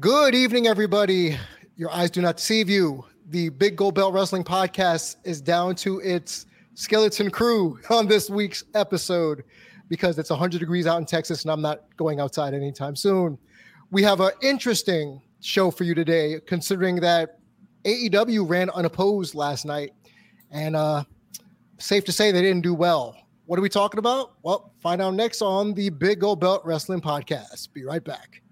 Good evening, everybody. Your eyes do not deceive you. The Big Gold Belt Wrestling Podcast is down to its skeleton crew on this week's episode because it's 100 degrees out in Texas and I'm not going outside anytime soon. We have an interesting show for you today, considering that AEW ran unopposed last night. And uh, safe to say they didn't do well. What are we talking about? Well, find out next on the Big Gold Belt Wrestling Podcast. Be right back.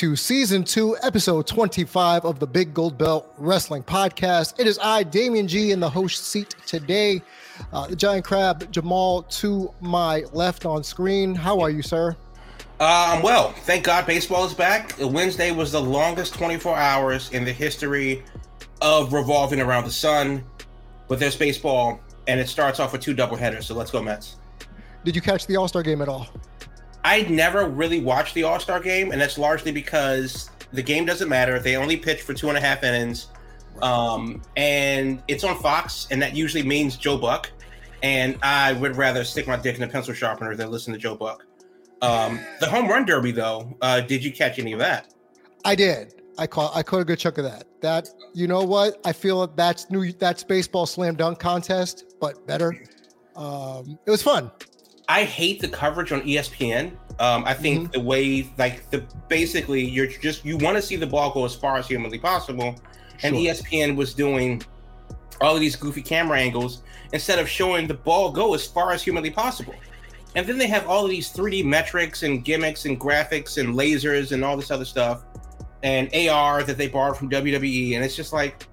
To season two, episode 25 of the Big Gold Belt Wrestling Podcast. It is I, Damian G, in the host seat today. Uh, the Giant Crab, Jamal, to my left on screen. How are you, sir? Uh, I'm well. Thank God baseball is back. Wednesday was the longest 24 hours in the history of revolving around the sun. But there's baseball, and it starts off with two doubleheaders. So let's go, Mets. Did you catch the All Star game at all? I never really watched the All Star game, and that's largely because the game doesn't matter. They only pitch for two and a half innings, um, and it's on Fox, and that usually means Joe Buck. And I would rather stick my dick in a pencil sharpener than listen to Joe Buck. Um, the home run derby, though, uh, did you catch any of that? I did. I caught. I caught a good chunk of that. That you know what? I feel that's new. That's baseball slam dunk contest, but better. Um, it was fun. I hate the coverage on ESPN. Um, I think mm-hmm. the way, like, the basically, you're just you want to see the ball go as far as humanly possible, and. ESPN was doing all of these goofy camera angles instead of showing the ball go as far as humanly possible. And then they have all of these 3D metrics and gimmicks and graphics and lasers and all this other stuff and AR that they borrowed from WWE. And it's just like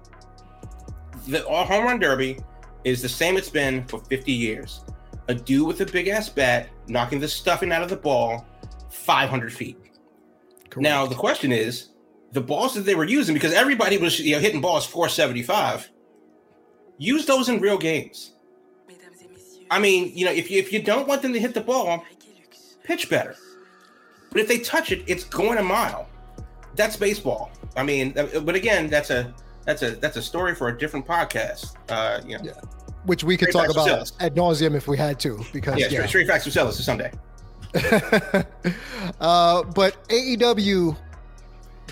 the home run derby is the same it's been for 50 years a dude with a big ass bat knocking the stuffing out of the ball 500 feet. Correct. Now the question is, the balls that they were using because everybody was you know hitting balls 475. Use those in real games. I mean, you know, if you if you don't want them to hit the ball, pitch better. But if they touch it, it's going a mile. That's baseball. I mean, uh, but again, that's a that's a that's a story for a different podcast. Uh, you know. Yeah which we could talk about ad nauseum if we had to. Because yeah, yeah. straight, facts will sell us someday. uh, but AEW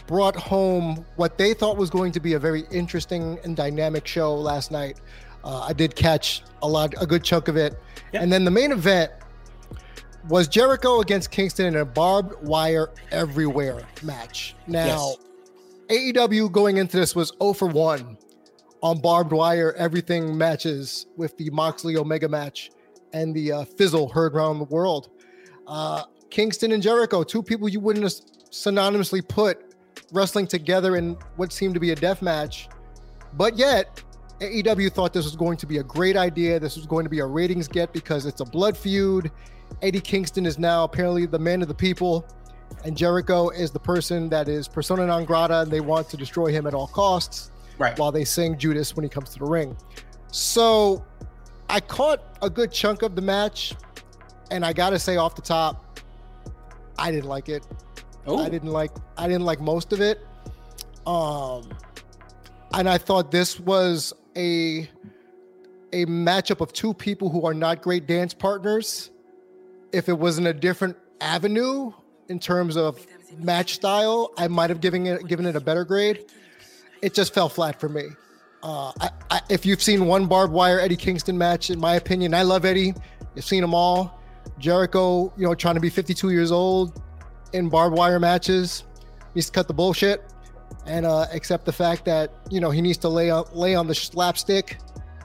brought home what they thought was going to be a very interesting and dynamic show last night. Uh, I did catch a lot, a good chunk of it, and then the main event was Jericho against Kingston in a barbed wire everywhere match. Now, yes. AEW going into this was 0 for 1 on barbed wire, everything matches with the Moxley Omega match and the uh, fizzle heard around the world. Uh, Kingston and Jericho, two people you wouldn't have synonymously put wrestling together in what seemed to be a death match, but yet AEW thought this was going to be a great idea. This was going to be a ratings get because it's a blood feud. Eddie Kingston is now apparently the man of the people, and Jericho is the person that is persona non grata, and they want to destroy him at all costs right. while they sing Judas when he comes to the ring. So I caught a good chunk of the match, and I gotta say off the top, I didn't like it. Ooh. I didn't like I didn't like most of it. Um and I thought this was a a matchup of two people who are not great dance partners. If it was in a different avenue in terms of match style, I might have given it given it a better grade it just fell flat for me. Uh, I, I, if you've seen one barbed wire Eddie Kingston match, in my opinion, I love Eddie. You've seen them all. Jericho, you know, trying to be 52 years old in barbed wire matches. needs to cut the bullshit and uh, accept the fact that you know he needs to lay on lay on the slapstick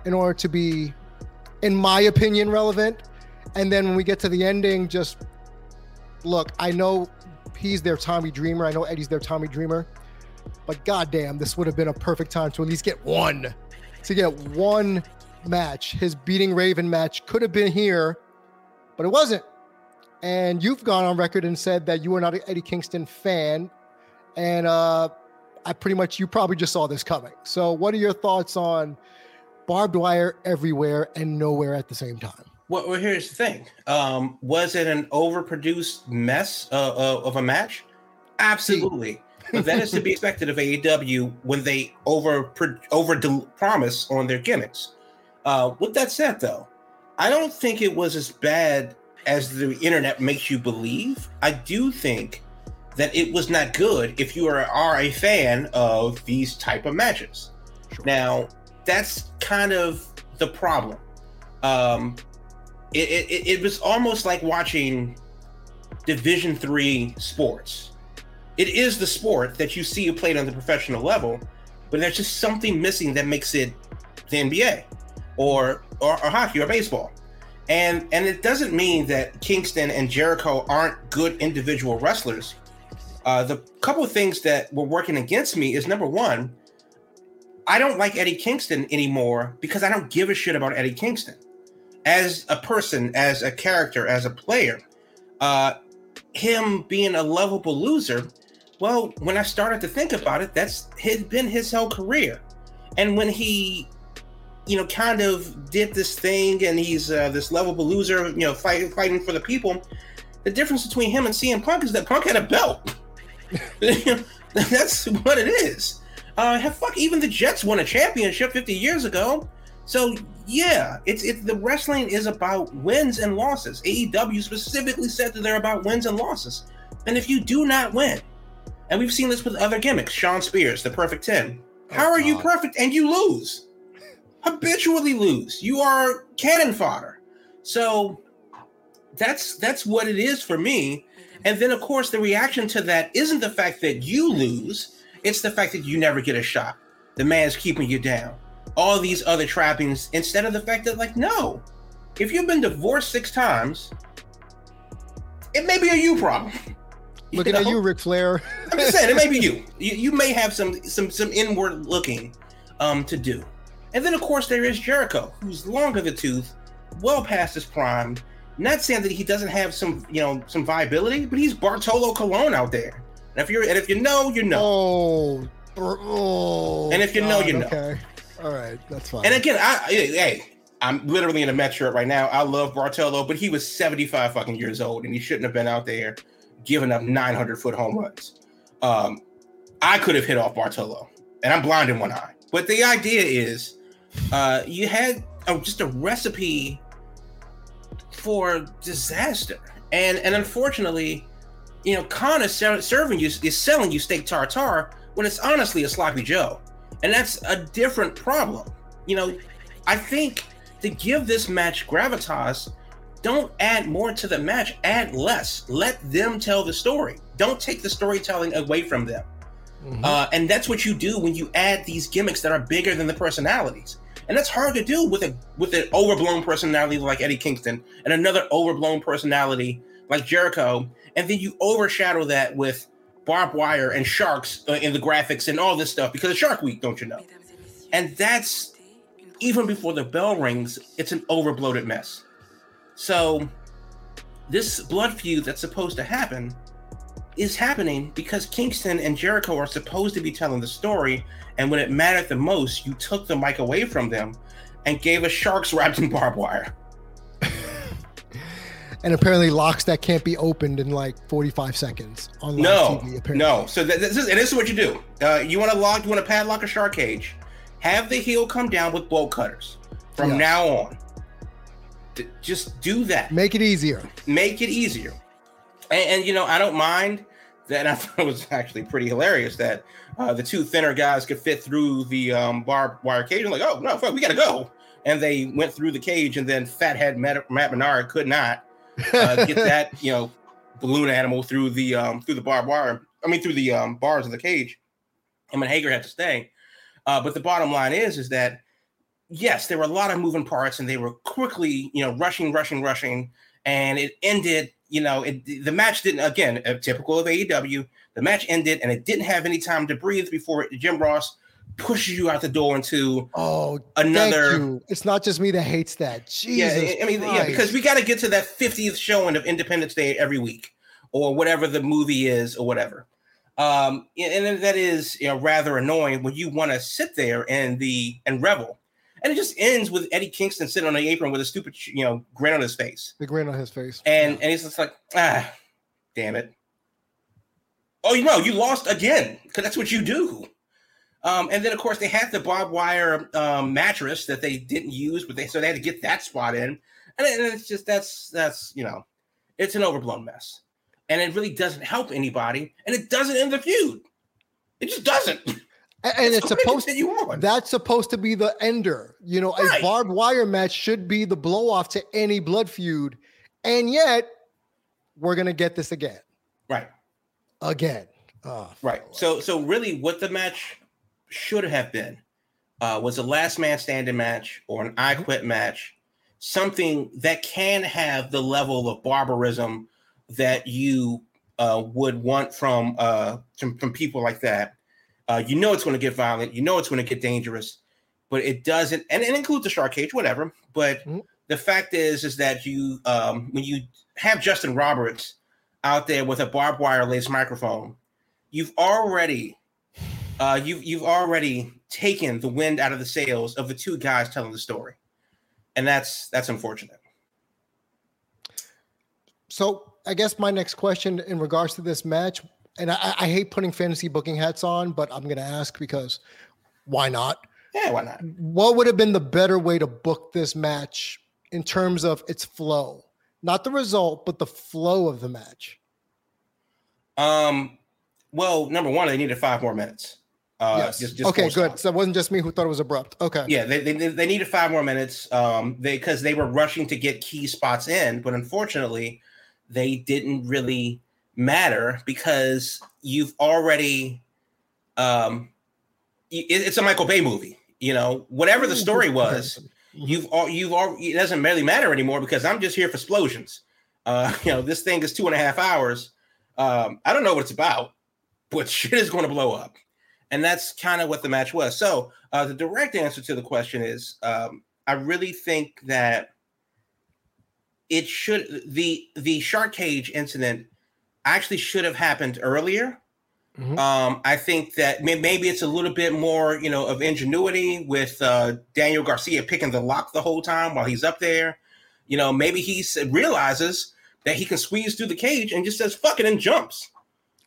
in order to be, in my opinion, relevant. And then when we get to the ending, just look. I know he's their Tommy Dreamer. I know Eddie's their Tommy Dreamer. But goddamn, this would have been a perfect time to at least get one, to get one match. His beating Raven match could have been here, but it wasn't. And you've gone on record and said that you are not an Eddie Kingston fan, and uh, I pretty much you probably just saw this coming. So, what are your thoughts on barbed wire everywhere and nowhere at the same time? Well, well here's the thing: um, was it an overproduced mess uh, uh, of a match? Absolutely. But that is to be expected of AEW when they over over promise on their gimmicks. Uh, with that said, though, I don't think it was as bad as the internet makes you believe. I do think that it was not good if you are, are a fan of these type of matches. Sure. Now, that's kind of the problem. Um, it, it, it was almost like watching Division three sports. It is the sport that you see played on the professional level, but there's just something missing that makes it the NBA or, or, or hockey or baseball. And and it doesn't mean that Kingston and Jericho aren't good individual wrestlers. Uh, the couple of things that were working against me is number one, I don't like Eddie Kingston anymore because I don't give a shit about Eddie Kingston as a person, as a character, as a player. Uh, him being a lovable loser, well, when I started to think about it, that's had been his whole career. And when he, you know, kind of did this thing and he's uh, this lovable loser, you know, fight, fighting for the people, the difference between him and CM Punk is that Punk had a belt. That's what it is. Uh, fuck even the Jets won a championship 50 years ago. So yeah, it's it the wrestling is about wins and losses. AEW specifically said that they're about wins and losses. And if you do not win, and we've seen this with other gimmicks, Shawn Spears, the perfect 10. How oh, are God. you perfect and you lose? Habitually lose. You are cannon fodder. So that's that's what it is for me. And then, of course, the reaction to that isn't the fact that you lose, it's the fact that you never get a shot. The man's keeping you down. All these other trappings, instead of the fact that, like, no, if you've been divorced six times, it may be a you problem. Looking you know? at you, Ric Flair. I'm just saying, it may be you. you. You may have some some some inward looking um to do. And then of course there is Jericho, who's long of the tooth, well past his prime, not saying that he doesn't have some, you know, some viability, but he's Bartolo Colon out there. And if you're, and if you know, you know. Oh, oh and if you God, know, you know. Okay, all right, that's fine. And again, I, hey, I'm literally in a Met shirt right now. I love Bartolo, but he was 75 fucking years old, and he shouldn't have been out there giving up 900 foot home runs. Um, I could have hit off Bartolo, and I'm blind in one eye. But the idea is, uh, you had oh, just a recipe for disaster. And and unfortunately, you know, Khan is serving you is selling you steak tartare when it's honestly a sloppy Joe, and that's a different problem. You know, I think to give this match gravitas, don't add more to the match, add less. Let them tell the story. Don't take the storytelling away from them. Mm-hmm. Uh, and that's what you do when you add these gimmicks that are bigger than the personalities and that's hard to do with a with an overblown personality like Eddie Kingston and another overblown personality like Jericho, and then you overshadow that with barbed wire and sharks uh, in the graphics and all this stuff because it's Shark Week, don't you know? And that's even before the bell rings, it's an overbloated mess. So this blood feud that's supposed to happen is happening because Kingston and Jericho are supposed to be telling the story, and when it mattered the most, you took the mic away from them and gave us sharks wrapped in barbed wire. and apparently locks that can't be opened in like 45 seconds on live no, TV. Apparently. No, so this is and this is what you do. Uh, you want to lock, you want to padlock a shark cage, have the heel come down with bolt cutters from yes. now on. Just do that. Make it easier. Make it easier. And, and, you know, I don't mind that. I thought it was actually pretty hilarious that uh, the two thinner guys could fit through the um, barbed wire cage. And like, oh no, fuck, we gotta go. And they went through the cage, and then fathead Matt, Matt Menard could not uh, get that you know balloon animal through the um, through the barbed wire. I mean, through the um, bars of the cage. Him and Hager had to stay. Uh, but the bottom line is, is that yes, there were a lot of moving parts, and they were quickly, you know, rushing, rushing, rushing, and it ended. You know, it, the match didn't. Again, typical of AEW, the match ended, and it didn't have any time to breathe before Jim Ross pushes you out the door into oh another. It's not just me that hates that. Jesus yeah, I mean, Christ. yeah, because we got to get to that 50th showing of Independence Day every week, or whatever the movie is, or whatever. Um, and that is you know rather annoying when you want to sit there and the and revel, and it just ends with Eddie Kingston sitting on the apron with a stupid you know grin on his face. The grin on his face, and yeah. and he's just like ah, damn it. Oh, you know, you lost again because that's what you do. Um, and then of course they had the barbed wire um, mattress that they didn't use, but they so they had to get that spot in, and, and it's just that's that's you know, it's an overblown mess, and it really doesn't help anybody, and it doesn't end the feud. It just doesn't. And it's, it's supposed to you want. that's supposed to be the ender. You know, right. a barbed wire match should be the blow off to any blood feud, and yet we're gonna get this again. Right. Again. Oh, right. So so really, what the match should have been uh, was a last man standing match or an I mm-hmm. quit match, something that can have the level of barbarism that you uh, would want from, uh, from, from people like that. Uh, you know it's going to get violent. You know it's going to get dangerous, but it doesn't, and it includes the shark cage, whatever. But mm-hmm. the fact is, is that you um, when you have Justin Roberts out there with a barbed wire lace microphone, you've already uh, you've you've already taken the wind out of the sails of the two guys telling the story, and that's that's unfortunate. So I guess my next question in regards to this match, and I, I hate putting fantasy booking hats on, but I'm going to ask because why not? Yeah, why not? What would have been the better way to book this match in terms of its flow? Not the result, but the flow of the match. Um, well, number one, they needed five more minutes. Uh, yes. Just, just okay, good. So it wasn't just me who thought it was abrupt. Okay. Yeah, they, they, they needed five more minutes. Um, they because they were rushing to get key spots in, but unfortunately, they didn't really matter because you've already, um, it, it's a Michael Bay movie. You know, whatever the story was, you've all you've all it doesn't really matter anymore because I'm just here for explosions. Uh, you know, this thing is two and a half hours. Um, I don't know what it's about, but shit is going to blow up and that's kind of what the match was. So uh, the direct answer to the question is, um, I really think that it should the the shark cage incident actually should have happened earlier. Mm-hmm. Um, I think that may, maybe it's a little bit more, you know, of ingenuity with uh, Daniel Garcia picking the lock the whole time while he's up there. You know, maybe he realizes that he can squeeze through the cage and just says "fuck it" and jumps.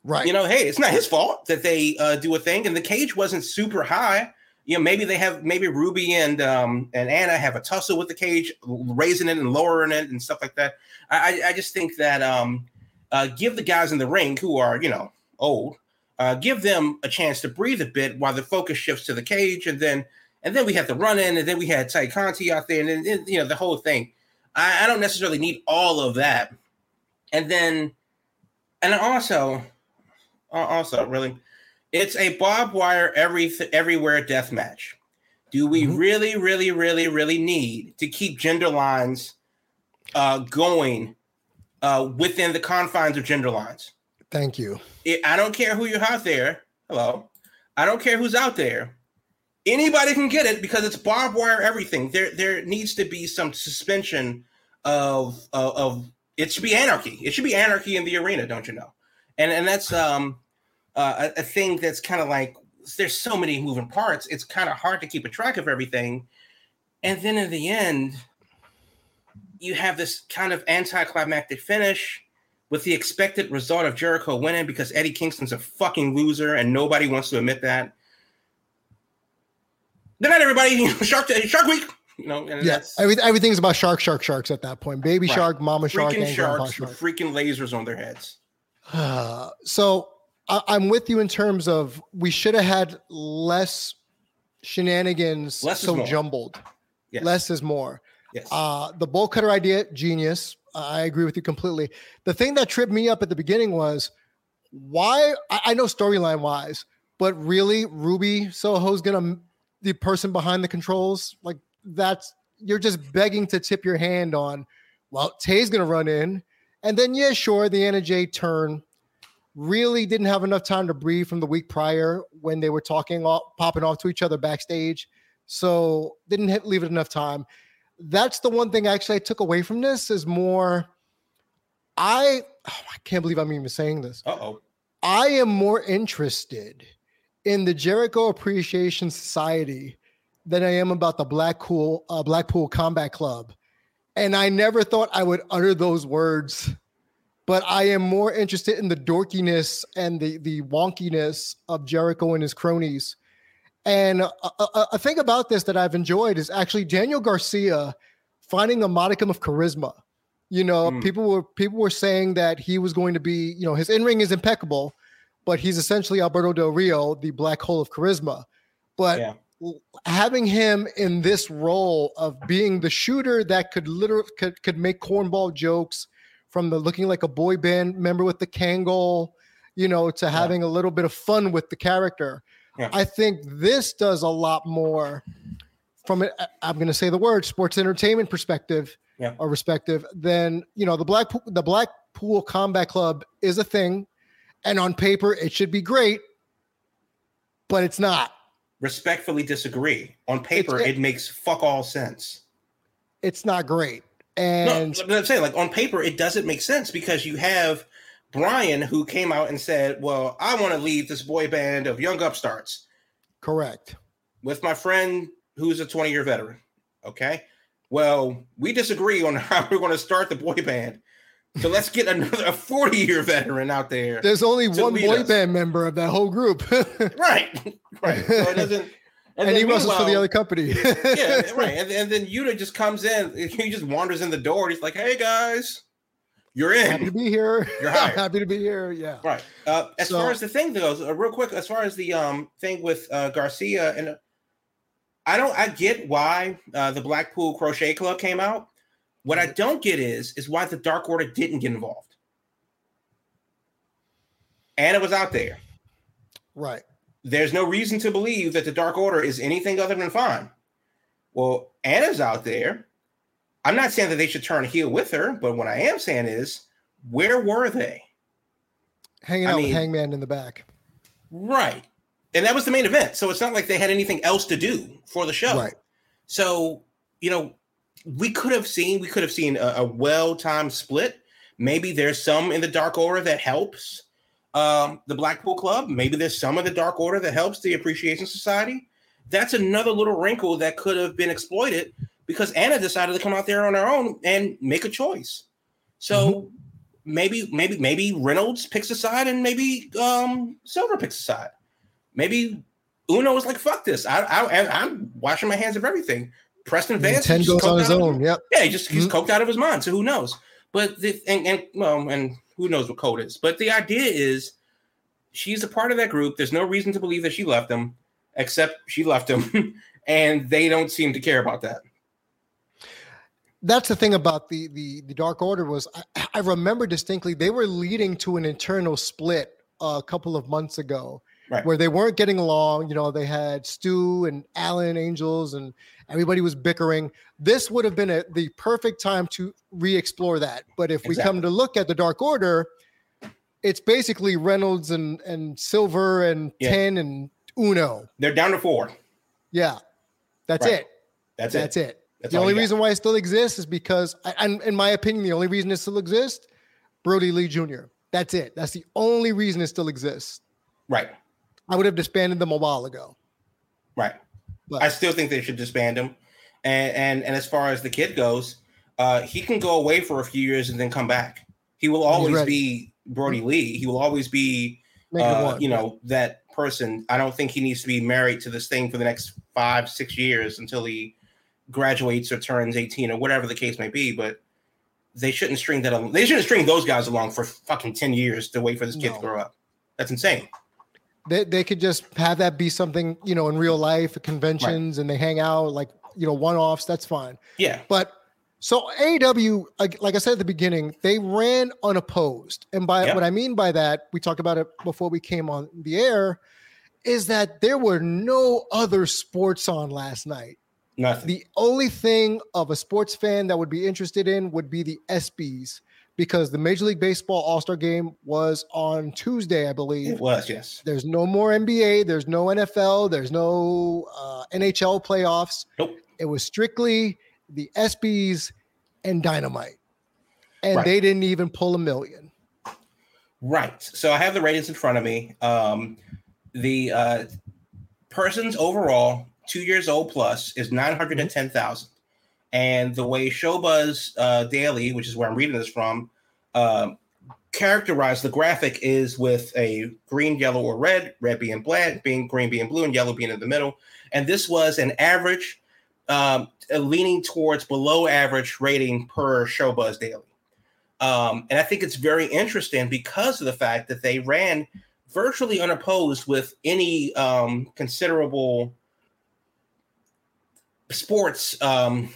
Right. You know, hey, it's not his fault that they uh, do a thing, and the cage wasn't super high. You know, maybe they have maybe Ruby and um, and Anna have a tussle with the cage, raising it and lowering it and stuff like that. I I just think that um, uh, give the guys in the ring who are you know old, uh, give them a chance to breathe a bit while the focus shifts to the cage, and then and then we had the run in, and then we had Tay Conti out there, and then you know the whole thing. I, I don't necessarily need all of that, and then and also also really, it's a barbed wire every everywhere death match. Do we mm-hmm. really, really, really, really need to keep gender lines uh, going uh, within the confines of gender lines? Thank you. It, I don't care who you're out there. Hello. I don't care who's out there. Anybody can get it because it's barbed wire everything. There, there needs to be some suspension of, of, of it should be anarchy. It should be anarchy in the arena, don't you know? And and that's um uh, a, a thing that's kind of like there's so many moving parts. It's kind of hard to keep a track of everything. And then in the end, you have this kind of anticlimactic finish with the expected result of Jericho winning because Eddie Kingston's a fucking loser and nobody wants to admit that. Good night, everybody. Shark Shark Week. You know, yeah, every, everything's about shark, shark, sharks at that point. Baby right. shark, mama shark, freaking sharks shark. with freaking lasers on their heads. Uh, so I, am with you in terms of we should have had less shenanigans less so jumbled. Yes. Less is more. Yes. Uh, the bolt cutter idea, genius. I agree with you completely. The thing that tripped me up at the beginning was why? I, I know storyline wise, but really, Ruby Soho's gonna the person behind the controls. Like that's you're just begging to tip your hand on. Well, Tay's gonna run in, and then yeah, sure, the Anna Jay turn really didn't have enough time to breathe from the week prior when they were talking, off, popping off to each other backstage. So didn't hit, leave it enough time. That's the one thing actually I took away from this is more. I oh, I can't believe I'm even saying this. Uh oh. I am more interested in the Jericho Appreciation Society than I am about the Blackpool uh, Blackpool Combat Club, and I never thought I would utter those words but I am more interested in the dorkiness and the the wonkiness of Jericho and his cronies. And a, a, a, thing about this that I've enjoyed is actually Daniel Garcia finding a modicum of charisma. You know, mm. people were people were saying that he was going to be, you know, his in ring is impeccable, but he's essentially Alberto Del Rio, the black hole of charisma. But yeah. having him in this role of being the shooter that could literally could, could make cornball jokes from the looking like a boy band member with the Kangol, you know, to having yeah. a little bit of fun with the character. Yeah. I think this does a lot more from it. I'm going to say the word sports entertainment perspective yeah. or respective than, you know, the Black, the Blackpool Combat Club is a thing. And on paper, it should be great, but it's not. Respectfully disagree. On paper, it, it makes fuck all sense. It's not great. And no, I'm saying, like on paper, it doesn't make sense because you have Bryan who came out and said, "Well, I want to lead this boy band of young upstarts." Correct. With my friend who's a 20 year veteran. Okay. Well, we disagree on how we're going to start the boy band. So let's get another 40 year veteran out there. There's only one boy us. band member of that whole group. right. Right. So it doesn't and, and he wrestles for the other company. yeah, right. And, and then Yuta just comes in. He just wanders in the door. he's like, "Hey guys, you're in. Happy to be here. You're hired. Happy to be here. Yeah. Right. Uh, as so, far as the thing goes, uh, real quick, as far as the um thing with uh, Garcia and uh, I don't, I get why uh, the Blackpool Crochet Club came out. What I don't get is is why the Dark Order didn't get involved. And it was out there. Right there's no reason to believe that the Dark Order is anything other than fine. Well, Anna's out there. I'm not saying that they should turn heel with her, but what I am saying is, where were they? Hanging out mean, with Hangman in the back. Right. And that was the main event. So it's not like they had anything else to do for the show. Right. So, you know, we could have seen, we could have seen a, a well-timed split. Maybe there's some in the Dark Order that helps um, the Blackpool Club. Maybe there's some of the Dark Order that helps the Appreciation Society. That's another little wrinkle that could have been exploited because Anna decided to come out there on her own and make a choice. So mm-hmm. maybe, maybe, maybe Reynolds picks a side and maybe um, Silver picks a side. Maybe Uno was like, "Fuck this! I, I, I'm washing my hands of everything." Preston Vance ten goes on his own. Yep. Yeah, he just he's mm-hmm. coked out of his mind. So who knows? But the and, and well, and who knows what code is. But the idea is she's a part of that group. There's no reason to believe that she left them, except she left them, and they don't seem to care about that. That's the thing about the the the Dark Order was I, I remember distinctly they were leading to an internal split a couple of months ago. Right. where they weren't getting along. You know, they had Stu and Alan Angels, and everybody was bickering. This would have been a, the perfect time to re-explore that. But if exactly. we come to look at the Dark Order, it's basically Reynolds and and Silver and yeah. Ten and Uno. They're down to four. Yeah, that's right. it. That's, that's it. That's it. That's the only reason why it still exists is because, and in my opinion, the only reason it still exists, Brodie Lee Jr. That's it. That's the only reason it still exists. Right. I would have disbanded them a while ago. Right. But I still think they should disband him. And and and as far as the kid goes, uh, he can go away for a few years and then come back. He will always be Brodie Lee. He will always be, uh, you know, that person. I don't think he needs to be married to this thing for the next five, six years until he graduates or turns 18 or whatever the case may be. But they shouldn't string that. Along. They shouldn't string those guys along for fucking 10 years to wait for this kid no. to grow up. That's insane they, they could just have that be something you know in real life at conventions right. and they hang out like you know one offs that's fine yeah but So AEW, like I said at the beginning, they ran unopposed, and by yep. what I mean by that, we talked about it before we came on the air, is that there were no other sports on last night. Nothing. The only thing of a sports fan that would be interested in would be the ESPYS because the Major League Baseball All Star Game was on Tuesday, I believe. It was, yes. There's no more NBA. There's no NFL. There's no uh, NHL playoffs. Nope. It was strictly the ESPYS and Dynamite, and right. they didn't even pull a million. Right. So I have the ratings in front of me. Um, the uh, persons overall, two years old plus, is nine hundred and ten thousand, and the way Showbuzz uh, Daily, which is where I'm reading this from, uh, characterized the graphic is with a green, yellow, or red, red being black, being green being blue, and yellow being in the middle. And this was an average um, leaning towards below average rating per Showbuzz Daily. Um, and I think it's very interesting because of the fact that they ran virtually unopposed with any um, considerable sports um,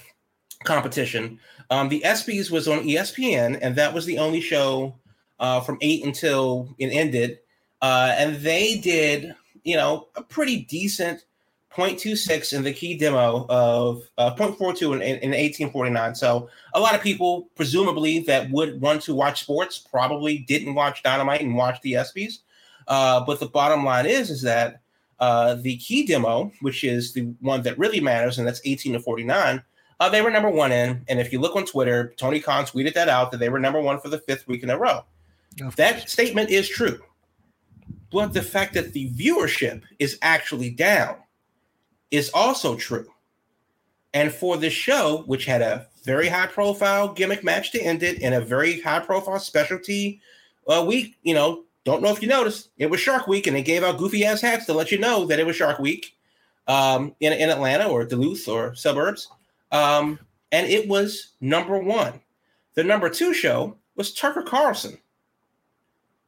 competition. Um, the ESPYS was on ESPN, and that was the only show uh, from eight until it ended. Uh, and they did, you know, a pretty decent 0.26 in the key demo of uh, 0.42 in, in 1849. So a lot of people, presumably, that would want to watch sports probably didn't watch Dynamite and watch the ESPYs. Uh, but the bottom line is, is that uh, the key demo, which is the one that really matters, and that's 18 to 49, uh, they were number one in. And if you look on Twitter, Tony Khan tweeted that out that they were number one for the fifth week in a row. That statement is true. But the fact that the viewership is actually down is also true. And for this show, which had a very high profile gimmick match to end it and a very high profile specialty uh, week, you know, don't know if you noticed, it was Shark Week and they gave out goofy ass hats to let you know that it was Shark Week um, in, in Atlanta or Duluth or suburbs. Um, and it was number one. The number two show was Tucker Carlson.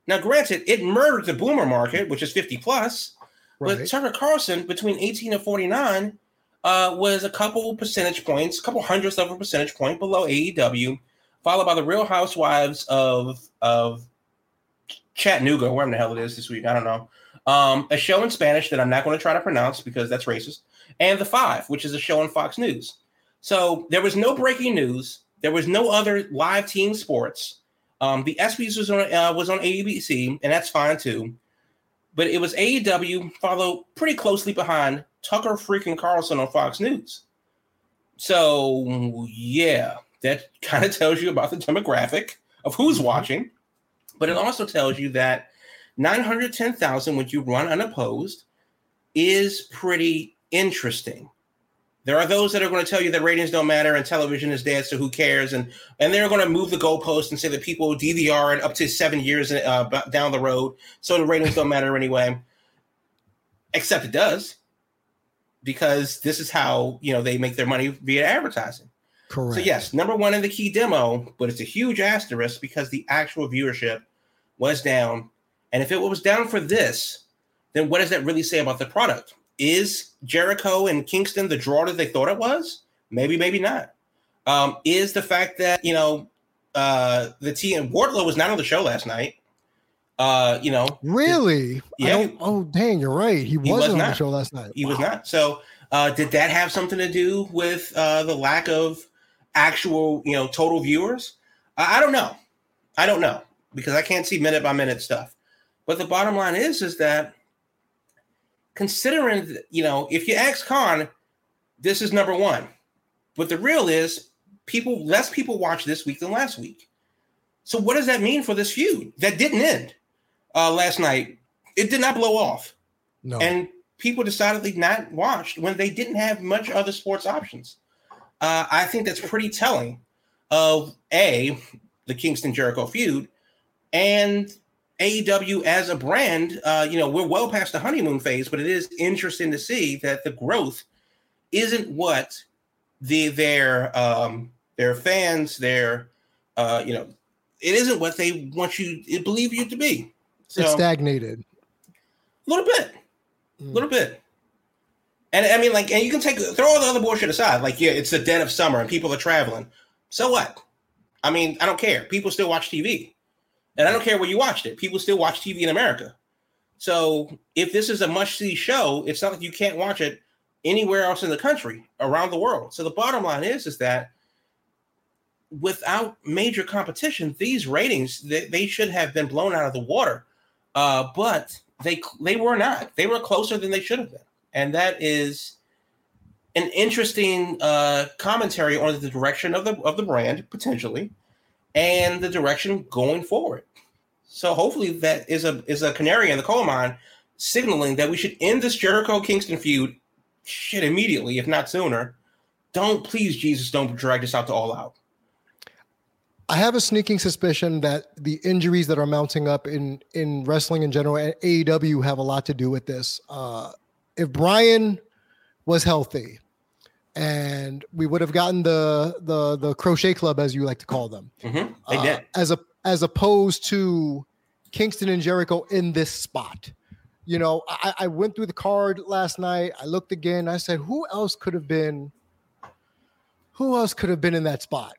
Now, granted, it murdered the boomer market, which is 50 plus, Right. But Tucker Carlson, between 18 and 49, uh, was a couple percentage points, a couple hundredths of a percentage point below AEW, followed by the Real Housewives of of Chattanooga, wherever the hell it is this week. I don't know. Um, a show in Spanish that I'm not going to try to pronounce because that's racist, and The Five, which is a show on Fox News. So there was no breaking news. There was no other live team sports. Um, the ESPYS was on uh, was on ABC, and that's fine too but it was AEW followed pretty closely behind Tucker freaking Carlson on Fox News. So yeah, that kind of tells you about the demographic of who's watching, but it also tells you that 910,000 when you run unopposed is pretty interesting. There are those that are going to tell you that ratings don't matter and television is dead, so who cares? And and they're going to move the goalpost and say that people DVR and up to seven years uh, down the road, so the ratings don't matter anyway. Except it does, because this is how you know they make their money via advertising. Correct. So yes, number one in the key demo, but it's a huge asterisk because the actual viewership was down. And if it was down for this, then what does that really say about the product? Is Jericho and Kingston the draw that they thought it was? Maybe, maybe not. Um, is the fact that you know uh, the T and Wardlow was not on the show last night. Uh, you know, really? Did, yeah. oh, dang, you're right. He, he wasn't was on the show last night. He wow. was not. So, uh, did that have something to do with uh, the lack of actual, you know, total viewers? I, I don't know. I don't know because I can't see minute by minute stuff. But the bottom line is, is that considering, you know, if you ask Khan, this is number one. But the real is people, less people watch this week than last week. So what does that mean for this feud that didn't end uh, last night? It did not blow off. No. And people decidedly not watched when they didn't have much other sports options. Uh, I think that's pretty telling of a the Kingston Jericho feud and AEW as a brand, uh, you know, we're well past the honeymoon phase, but it is interesting to see that the growth isn't what the their um their fans, their uh, you know, it isn't what they want you believe you to be. So, it's stagnated. A little bit. A mm. little bit. And I mean, like, and you can take throw all the other bullshit aside. Like, yeah, it's the dead of summer and people are traveling. So what? I mean, I don't care. People still watch TV. And I don't care where you watched it. People still watch TV in America. So if this is a must see show, it's not like you can't watch it anywhere else in the country, around the world. So the bottom line is, is that without major competition, these ratings they, they should have been blown out of the water. Uh, but they they were not. They were closer than they should have been, and that is an interesting uh, commentary on the direction of the of the brand potentially, and the direction going forward. So hopefully that is a is a canary in the coal mine, signaling that we should end this Jericho Kingston feud, shit immediately, if not sooner. Don't please Jesus, don't drag this out to all out. I have a sneaking suspicion that the injuries that are mounting up in in wrestling in general and AEW have a lot to do with this. Uh, if Brian was healthy, and we would have gotten the the the crochet club as you like to call them, mm-hmm. they uh, did as a as opposed to Kingston and Jericho in this spot. You know, I, I went through the card last night. I looked again. I said, who else could have been? Who else could have been in that spot?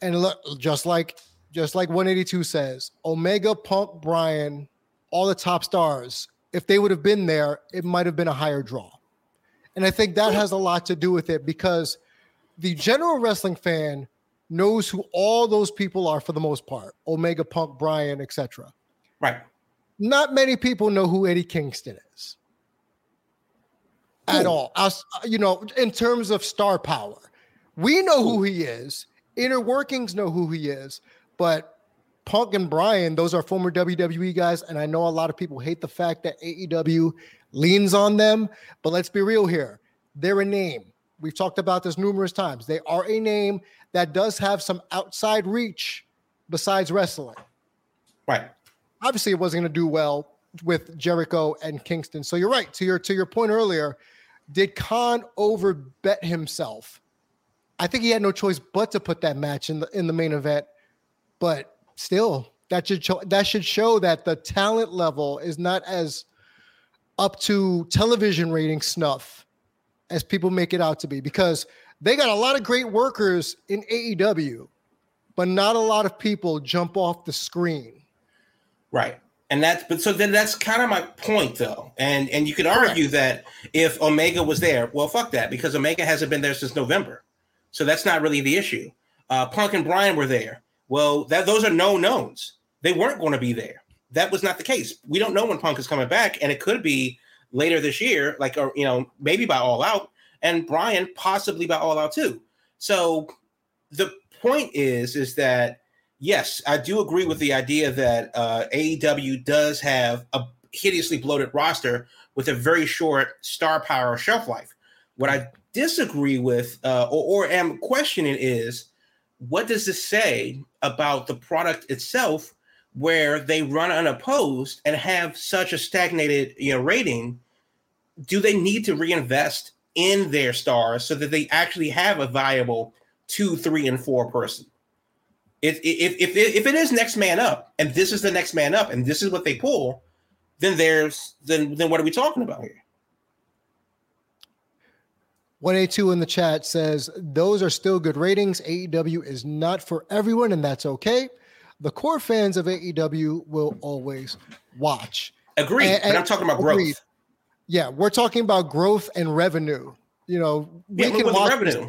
And look, just like just like 182 says, Omega, Punk, Bryan, all the top stars, if they would have been there, it might have been a higher draw. And I think that has a lot to do with it because the general wrestling fan knows who all those people are for the most part Omega, Punk, Bryan, etc. Right. Not many people know who Eddie Kingston is at all. Us, you know, in terms of star power, we know who he is inner workings know who he is, but Punk and Bryan, those are former WWE guys, and I know a lot of people hate the fact that AEW leans on them. But let's be real here; they're a name. We've talked about this numerous times. They are a name that does have some outside reach besides wrestling. Right. Obviously, it wasn't going to do well with Jericho and Kingston. So you're right. To your to your point earlier, did Khan overbet himself I think he had no choice but to put that match in the in the main event. But still, that should show that should show that the talent level is not as up to television rating snuff as people make it out to be because they got a lot of great workers in AEW, but not a lot of people jump off the screen. Right. And that's but so then that's kind of my point though. And and you could argue that if Omega was there, well fuck that because Omega hasn't been there since November. So that's not really the issue. Uh, Punk and Bryan were there. Well, that those are no knowns. They weren't going to be there. That was not the case. We don't know when Punk is coming back, and it could be later this year, like or you know maybe by All Out, and Bryan possibly by All Out too. So the point is, is that yes, I do agree with the idea that uh, AEW does have a hideously bloated roster with a very short star power shelf life. What I disagree with uh, or, or am questioning is what does this say about the product itself where they run unopposed and have such a stagnated you know rating do they need to reinvest in their stars so that they actually have a viable two three and four person if if if, if it is next man up and this is the next man up and this is what they pull then there's then then what are we talking about here 182 in the chat says those are still good ratings. AEW is not for everyone, and that's okay. The core fans of AEW will always watch. Agreed. And, and I'm talking about agreed. growth. Yeah, we're talking about growth and revenue. You know, we yeah, can watch revenue.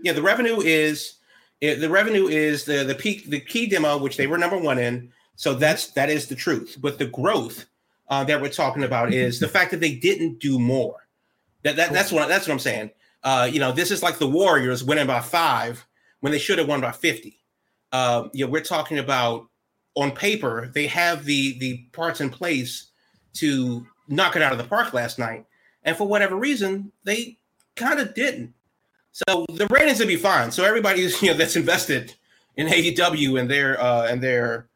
Yeah, the revenue is the revenue is the the peak the key demo, which they were number one in. So that's that is the truth. But the growth uh, that we're talking about is the fact that they didn't do more. That, that that's what that's what I'm saying uh, you know, this is like the Warriors winning by five when they should have won by 50. Uh, you know, we're talking about on paper, they have the the parts in place to knock it out of the park last night. And for whatever reason, they kind of didn't. So the ratings would be fine. So everybody's, you know, that's invested in AEW and their uh and their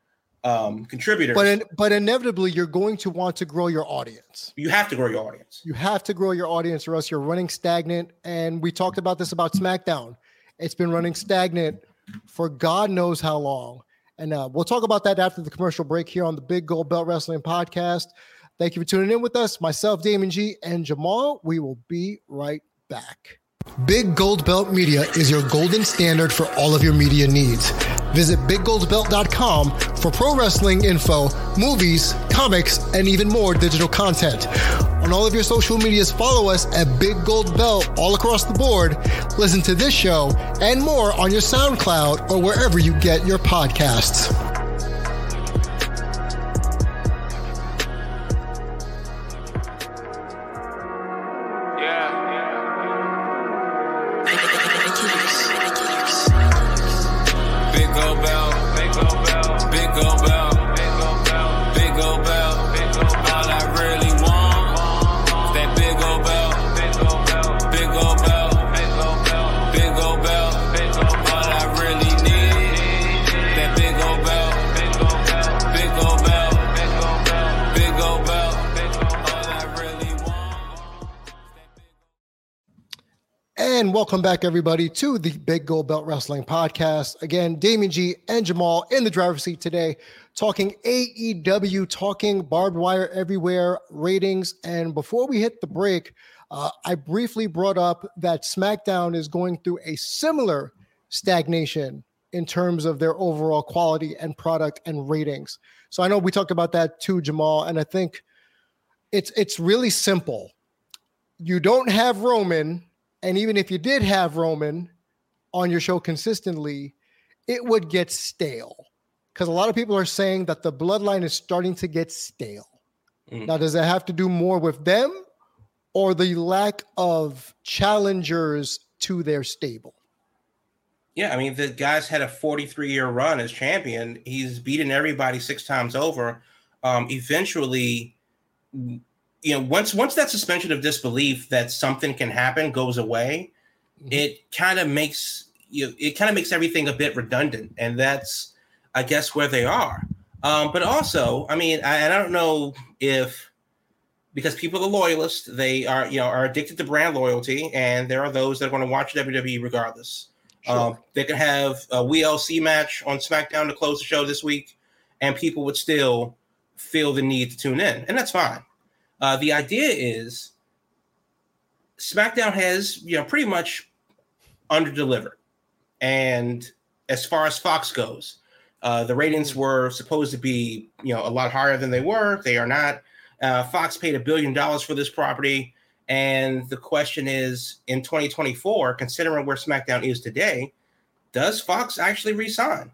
um, contributors. But in, but inevitably, you're going to want to grow your audience. You have to grow your audience. You have to grow your audience, or else you're running stagnant. And we talked about this about SmackDown. It's been running stagnant for God knows how long. And uh, we'll talk about that after the commercial break here on the Big Gold Belt Wrestling Podcast. Thank you for tuning in with us. Myself, Damon G, and Jamal. We will be right back. Big Gold Belt Media is your golden standard for all of your media needs. Visit biggoldbelt.com for pro wrestling info, movies, comics, and even more digital content. On all of your social medias, follow us at Big Gold Belt all across the board. Listen to this show and more on your SoundCloud or wherever you get your podcasts. Welcome back, everybody, to the Big Gold Belt Wrestling Podcast. Again, Damien G and Jamal in the driver's seat today, talking AEW, talking barbed wire everywhere, ratings. And before we hit the break, uh, I briefly brought up that SmackDown is going through a similar stagnation in terms of their overall quality and product and ratings. So I know we talked about that too, Jamal, and I think it's it's really simple. You don't have Roman and even if you did have Roman on your show consistently, it would get stale. Because a lot of people are saying that the bloodline is starting to get stale. Mm. Now, does it have to do more with them or the lack of challengers to their stable? Yeah, I mean, the guy's had a 43 year run as champion. He's beaten everybody six times over. Um, eventually, you know once once that suspension of disbelief that something can happen goes away mm-hmm. it kind of makes you know, it kind of makes everything a bit redundant and that's i guess where they are um, but also i mean I, I don't know if because people are loyalists they are you know are addicted to brand loyalty and there are those that are going to watch wwe regardless sure. um, they could have a WLC match on smackdown to close the show this week and people would still feel the need to tune in and that's fine uh, the idea is SmackDown has, you know, pretty much underdelivered. And as far as Fox goes, uh, the ratings hmm. were supposed to be, you know, a lot higher than they were. They are not. Uh, Fox paid a billion dollars for this property. And the question is in 2024, considering where SmackDown is today, does Fox actually resign?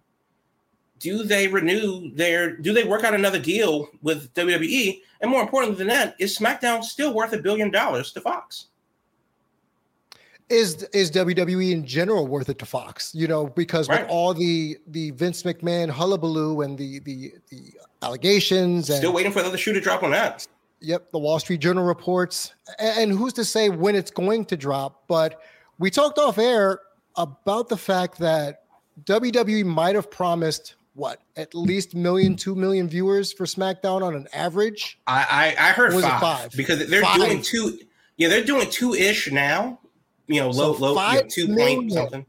Do they renew their do they work out another deal with WWE? And more importantly than that, is SmackDown still worth a billion dollars to Fox? Is is WWE in general worth it to Fox? You know, because right. with all the the Vince McMahon hullabaloo and the the the allegations and still waiting for another shoe to drop on that. Yep, the Wall Street Journal reports. And who's to say when it's going to drop? But we talked off air about the fact that WWE might have promised what at least million, two million viewers for SmackDown on an average. I I, I heard five, five, because they're five. doing two. Yeah, they're doing two ish now. You know, so low, low, you know, two million. point something.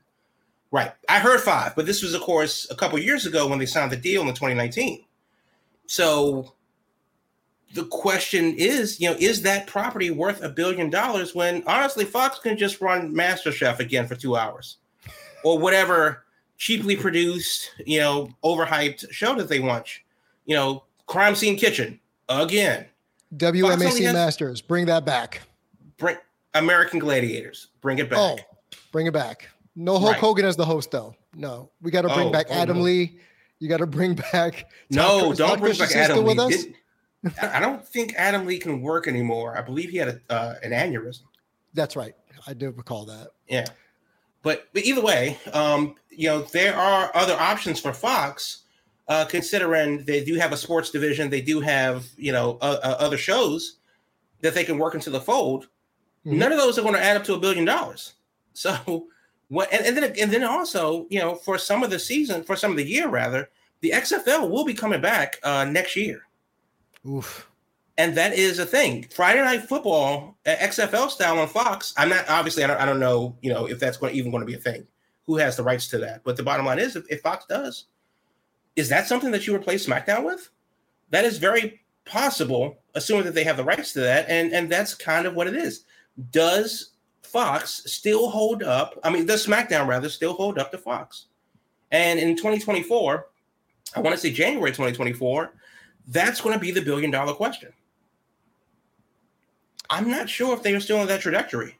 Right, I heard five, but this was, of course, a couple years ago when they signed the deal in 2019. So the question is, you know, is that property worth a billion dollars when honestly Fox can just run MasterChef again for two hours, or whatever cheaply produced, you know, overhyped show that they watch. You know, Crime Scene Kitchen again. WMAC has, Masters, bring that back. Bring American Gladiators, bring it back. Oh, bring it back. No Hulk right. Hogan as the host, though. No, we got to bring oh, back oh, Adam no. Lee. You got to bring back. No, don't bring back Adamle. Did, I don't think Adamle can work anymore. I believe he had a, uh, an aneurysm. That's right. I do recall that. Yeah. But, but either way, um, you know, there are other options for Fox, uh, considering they do have a sports division, they do have you know uh, uh, other shows that they can work into the fold. Mm-hmm. None of those are going to add up to a billion dollars. So, what? And, and then and then also, you know, for some of the season, for some of the year rather, the XFL will be coming back uh, next year. Oof and that is a thing. Friday Night Football, uh, XFL style on Fox. I'm not obviously. I don't, I don't know. You know if that's going, even going to be a thing. Who has the rights to that? But the bottom line is, if, if Fox does, is that something that you replace SmackDown with? That is very possible, assuming that they have the rights to that, and and that's kind of what it is. Does Fox still hold up? I mean, does SmackDown rather still hold up to Fox? And in 2024, I want to say January 2024, that's going to be the billion dollar question. I'm not sure if they are still on that trajectory.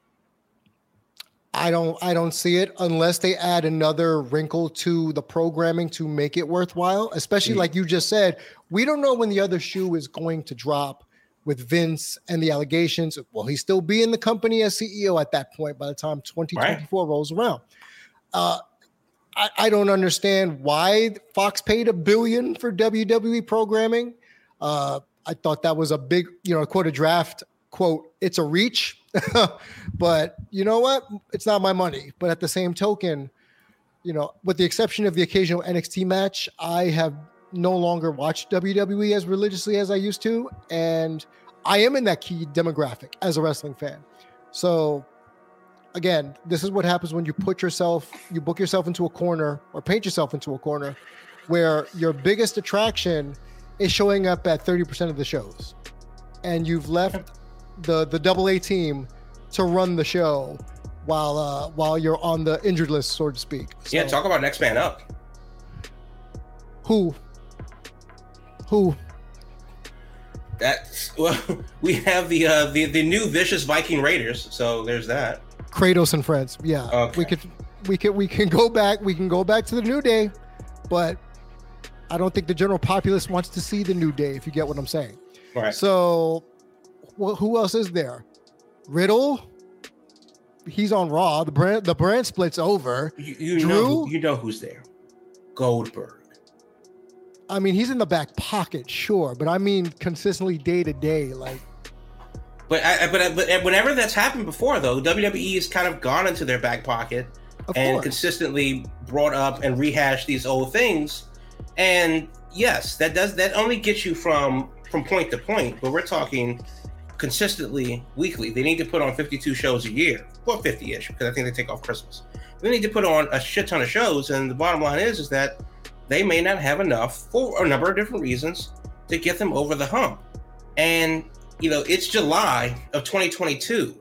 I don't I don't see it unless they add another wrinkle to the programming to make it worthwhile, especially mm-hmm. like you just said, we don't know when the other shoe is going to drop with Vince and the allegations. Will he still be in the company as CEO at that point by the time 2024 right. rolls around? Uh, I, I, don't understand why Fox paid a billion for WWE programming. Uh, I thought that was a big, you know, quote a draft quote, it's a reach. but you know what? It's not my money. But at the same token, you know, with the exception of the occasional NXT match, I have no longer watched WWE as religiously as I used to, and I am in that key demographic as a wrestling fan. So again, this is what happens when you put yourself, you book yourself into a corner or paint yourself into a corner where your biggest attraction is showing up at 30% of the shows. And you've left the the double A team to run the show while uh while you're on the injured list, so to speak. So, yeah, talk about next man up. Who who? That's well, we have the uh, the the new vicious Viking Raiders. So there's that. Kratos and friends. Yeah, okay. we could we can we can go back. We can go back to the New Day, but I don't think the general populace wants to see the New Day. If you get what I'm saying. Right. So, well, who else is there? Riddle. He's on Raw. The brand the brand splits over. You, you Drew, know you know who's there. Goldberg. I mean, he's in the back pocket, sure, but I mean consistently day to day, like. But I, but I, but whenever that's happened before, though, WWE has kind of gone into their back pocket and course. consistently brought up and rehashed these old things. And yes, that does that only gets you from from point to point, but we're talking consistently weekly. They need to put on 52 shows a year, well, 50-ish, because I think they take off Christmas. They need to put on a shit ton of shows, and the bottom line is, is that they may not have enough for a number of different reasons to get them over the hump. And, you know, it's July of 2022.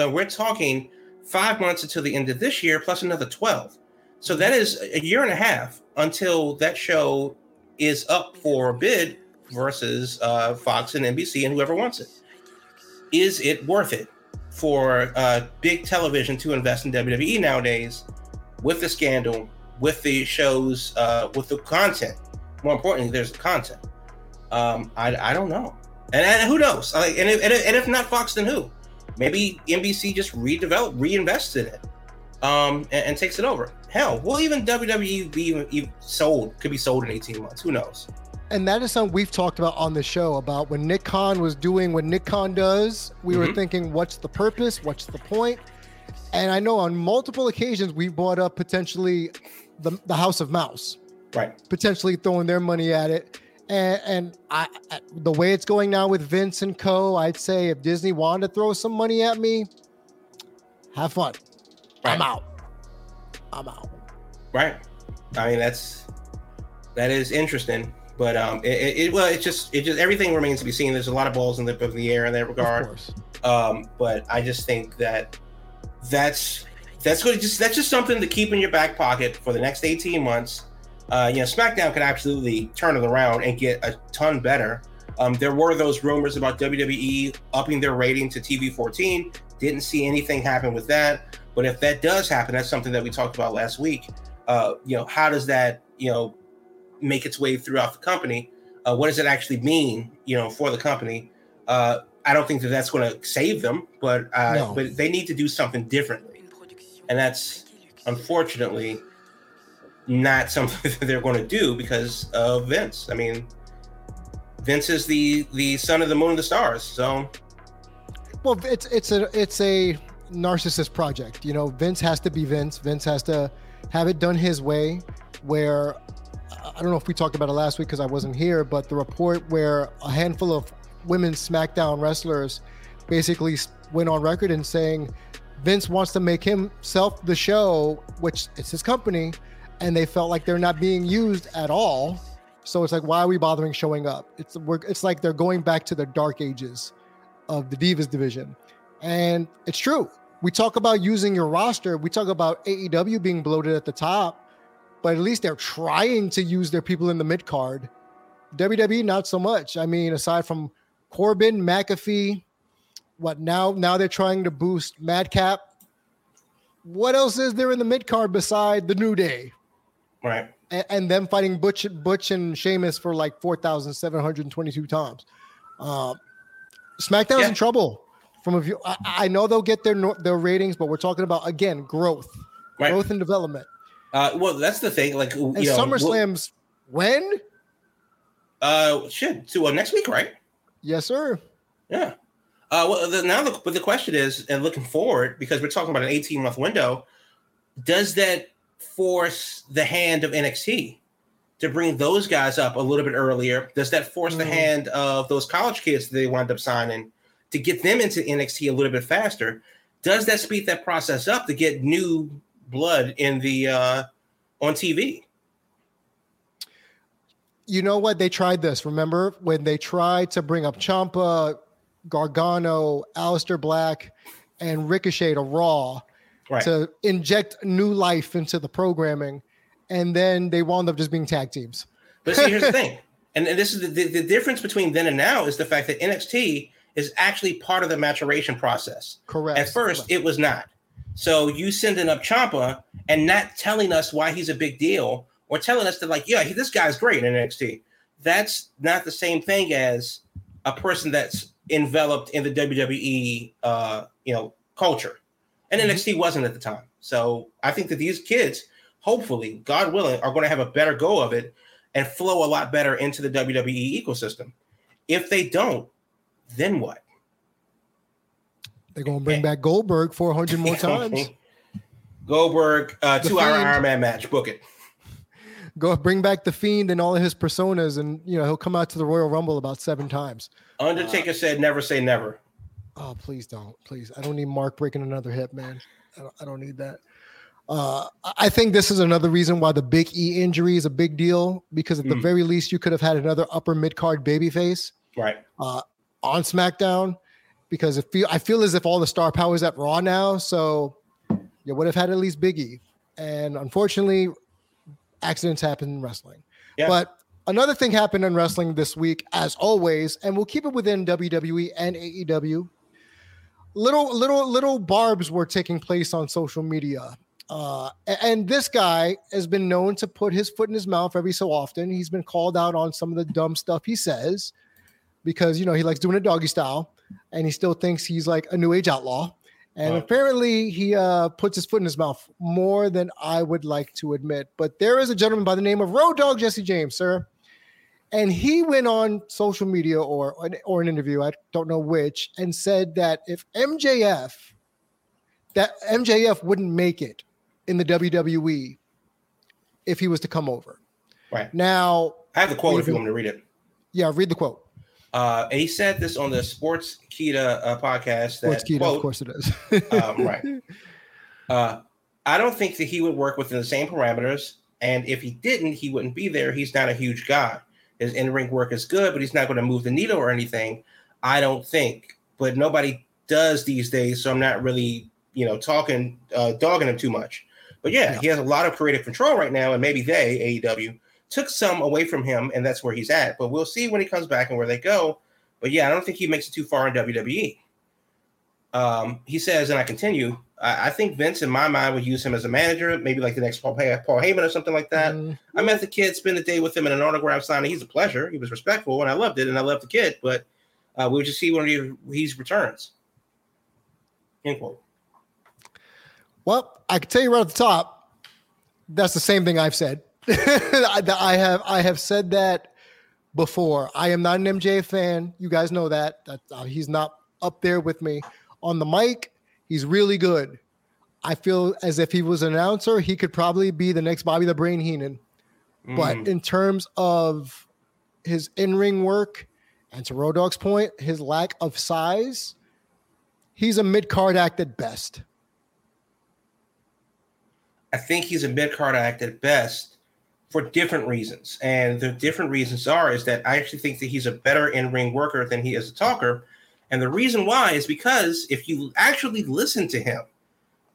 Uh, we're talking five months until the end of this year, plus another 12. So that is a year and a half until that show is up for bid versus uh, Fox and NBC and whoever wants it. Is it worth it for uh, big television to invest in WWE nowadays with the scandal with the shows, uh, with the content. More importantly, there's the content. Um, I, I don't know, and, and who knows? Like, and, if, and, if, and if not Fox, then who? Maybe NBC just redevelop, reinvests in it, um, and, and, takes it over. Hell, will even WWE be even sold? Could be sold in 18 months. Who knows? And that is something we've talked about on the show about when Nick Khan was doing what Nick Khan does. We mm-hmm. were thinking, what's the purpose? What's the point? And I know on multiple occasions we brought up potentially the, the House of Mouse, right? Potentially throwing their money at it. And, and I, the way it's going now with Vince and Co, I'd say if Disney wanted to throw some money at me, have fun. Right. I'm out. I'm out. Right. I mean, that's that is interesting, but um, it, it, well, it's just it just everything remains to be seen. There's a lot of balls in the of the air in that regard. Um, but I just think that that's that's going to just that's just something to keep in your back pocket for the next 18 months. Uh, you know, SmackDown could absolutely turn it around and get a ton better. Um, there were those rumors about WWE upping their rating to TV 14. Didn't see anything happen with that. But if that does happen, that's something that we talked about last week. Uh, you know, how does that you know make its way throughout the company? Uh, what does it actually mean, you know, for the company? Uh, I don't think that that's going to save them, but uh, no. but they need to do something differently and that's unfortunately not something that they're going to do because of Vince. I mean, Vince is the the son of the moon and the stars. So, well, it's it's a it's a narcissist project. You know, Vince has to be Vince. Vince has to have it done his way. Where I don't know if we talked about it last week because I wasn't here, but the report where a handful of women SmackDown wrestlers basically went on record and saying Vince wants to make himself the show, which it's his company, and they felt like they're not being used at all. So it's like, why are we bothering showing up? It's it's like they're going back to the dark ages of the Divas division, and it's true. we talk about using your roster. We talk about AEW being bloated at the top, but at least they're trying to use their people in the mid card. WWE, not so much. I mean, aside from Corbin, McAfee, what now? Now they're trying to boost Madcap. What else is there in the mid card beside the New Day? Right. And, and them fighting Butch, Butch and Sheamus for like four thousand seven hundred twenty-two times. Uh, SmackDown's yeah. in trouble. From a view, I, I, know they'll get their their ratings, but we're talking about again growth, right. growth and development. Uh, well, that's the thing. Like, you and know, SummerSlam's we'll, when? Uh, shit. So, well, next week, right? Yes, sir. Yeah. Uh, well, the, now, the, but the question is, and looking forward, because we're talking about an 18 month window, does that force the hand of NXT to bring those guys up a little bit earlier? Does that force mm. the hand of those college kids that they wind up signing to get them into NXT a little bit faster? Does that speed that process up to get new blood in the uh, on TV? You know what? They tried this. Remember when they tried to bring up Ciampa, Gargano, Aleister Black, and Ricochet to Raw right. to inject new life into the programming, and then they wound up just being tag teams. But see, here's the thing, and, and this is the, the, the difference between then and now is the fact that NXT is actually part of the maturation process. Correct. At first, Correct. it was not. So you sending up Ciampa and not telling us why he's a big deal, or telling us that like, yeah, he, this guy's great in NXT. That's not the same thing as a person that's enveloped in the WWE, uh, you know, culture and mm-hmm. NXT wasn't at the time. So I think that these kids, hopefully, God willing, are going to have a better go of it and flow a lot better into the WWE ecosystem. If they don't, then what? They're going to bring back Goldberg 400 more times. Goldberg, uh, two hour Iron Man match. Book it. Go bring back the Fiend and all of his personas, and you know he'll come out to the Royal Rumble about seven times. Undertaker uh, said, "Never say never." Oh, please don't. Please. I don't need Mark breaking another hip, man. I don't, I don't need that. Uh, I think this is another reason why the Big E injury is a big deal because at mm. the very least you could have had another upper mid card babyface, right, uh, on SmackDown. Because it feel I feel as if all the star power is at Raw now, so you would have had at least Big E. And unfortunately, accidents happen in wrestling. Yeah. But another thing happened in wrestling this week, as always, and we'll keep it within WWE and AEW little little little barbs were taking place on social media. Uh, and this guy has been known to put his foot in his mouth every so often. He's been called out on some of the dumb stuff he says because you know he likes doing a doggy style, and he still thinks he's like a new age outlaw. And apparently, he uh, puts his foot in his mouth more than I would like to admit. But there is a gentleman by the name of Road Dogg Jesse James, sir, and he went on social media or or an interview, I don't know which, and said that if MJF that MJF wouldn't make it in the WWE if he was to come over. Right. Now I have the quote if you want me to read it. Yeah, read the quote. Uh, he said this on the Sportskeeda uh, podcast. That, Sportskeeda, quote, of course it is. um, right. Uh, I don't think that he would work within the same parameters. And if he didn't, he wouldn't be there. He's not a huge guy. His in ring work is good, but he's not going to move the needle or anything. I don't think. But nobody does these days, so I'm not really, you know, talking, uh, dogging him too much. But yeah, yeah, he has a lot of creative control right now, and maybe they AEW took some away from him, and that's where he's at. But we'll see when he comes back and where they go. But yeah, I don't think he makes it too far in WWE. Um, he says, and I continue. I, I, think Vince, in my mind, would use him as a manager, maybe like the next Paul, Paul Heyman or something like that. Mm-hmm. I met the kid, spend the day with him in an autograph signing. He's a pleasure. He was respectful, and I loved it, and I loved the kid. But uh, we'll just see when he, he returns. End quote. Well, I can tell you right at the top, that's the same thing I've said. I have I have said that before. I am not an MJ fan. You guys know that. That uh, he's not up there with me on the mic. He's really good. I feel as if he was an announcer, he could probably be the next Bobby the Brain Heenan. Mm. But in terms of his in-ring work, and to Road Dogg's point, his lack of size, he's a mid-card act at best. I think he's a mid-card act at best for different reasons. And the different reasons are is that I actually think that he's a better in-ring worker than he is a talker And the reason why is because if you actually listen to him,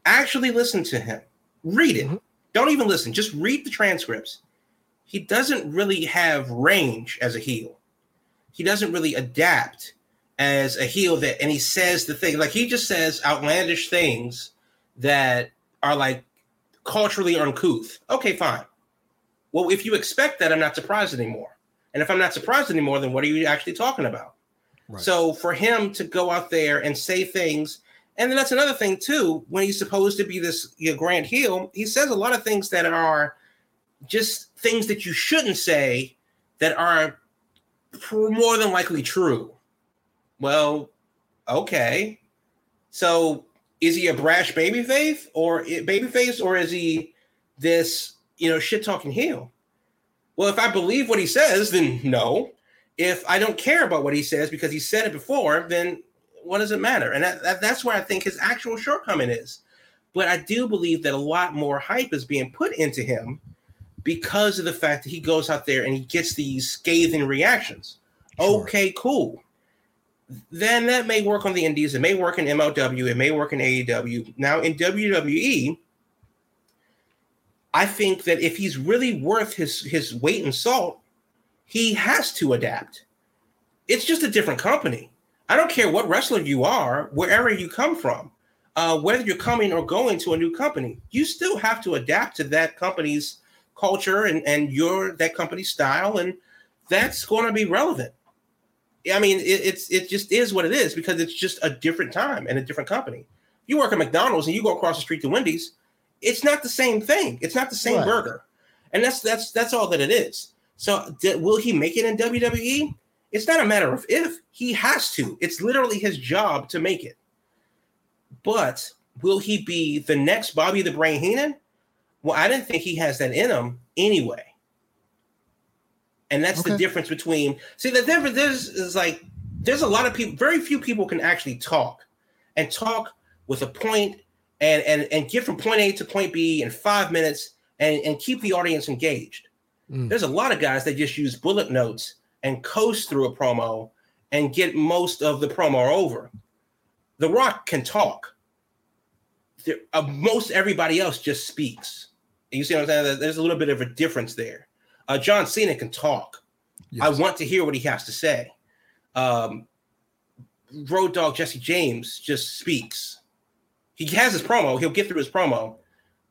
actually listen to him, read it. Mm-hmm. Don't even listen, just read the transcripts. He doesn't really have range as a heel. He doesn't really adapt as a heel that and he says the thing like he just says outlandish things that are like culturally uncouth. Okay, fine. Well, if you expect that, I'm not surprised anymore. And if I'm not surprised anymore, then what are you actually talking about? Right. So for him to go out there and say things, and then that's another thing too. When he's supposed to be this you know, grand heel, he says a lot of things that are just things that you shouldn't say that are more than likely true. Well, okay. So is he a brash baby babyface or babyface, or is he this you know shit talking heel? Well, if I believe what he says, then no. If I don't care about what he says because he said it before, then what does it matter? And that, that, that's where I think his actual shortcoming is. But I do believe that a lot more hype is being put into him because of the fact that he goes out there and he gets these scathing reactions. Sure. Okay, cool. Then that may work on the indies. It may work in MLW. It may work in AEW. Now in WWE, I think that if he's really worth his his weight in salt, he has to adapt. It's just a different company. I don't care what wrestler you are, wherever you come from, uh, whether you're coming or going to a new company, you still have to adapt to that company's culture and and your that company's style, and that's going to be relevant. I mean, it, it's it just is what it is because it's just a different time and a different company. You work at McDonald's and you go across the street to Wendy's it's not the same thing. It's not the same right. burger, and that's that's that's all that it is. So d- will he make it in WWE? It's not a matter of if he has to. It's literally his job to make it. But will he be the next Bobby the Brain Heenan? Well, I didn't think he has that in him anyway. And that's okay. the difference between see the difference is, is like there's a lot of people, very few people can actually talk and talk with a point and and and get from point A to point B in five minutes and, and keep the audience engaged. Mm. There's a lot of guys that just use bullet notes and coast through a promo and get most of the promo over. The Rock can talk. There, uh, most everybody else just speaks. You see what I'm saying? There's a little bit of a difference there. Uh, John Cena can talk. Yes. I want to hear what he has to say. Um, Road Dogg Jesse James just speaks. He has his promo. He'll get through his promo,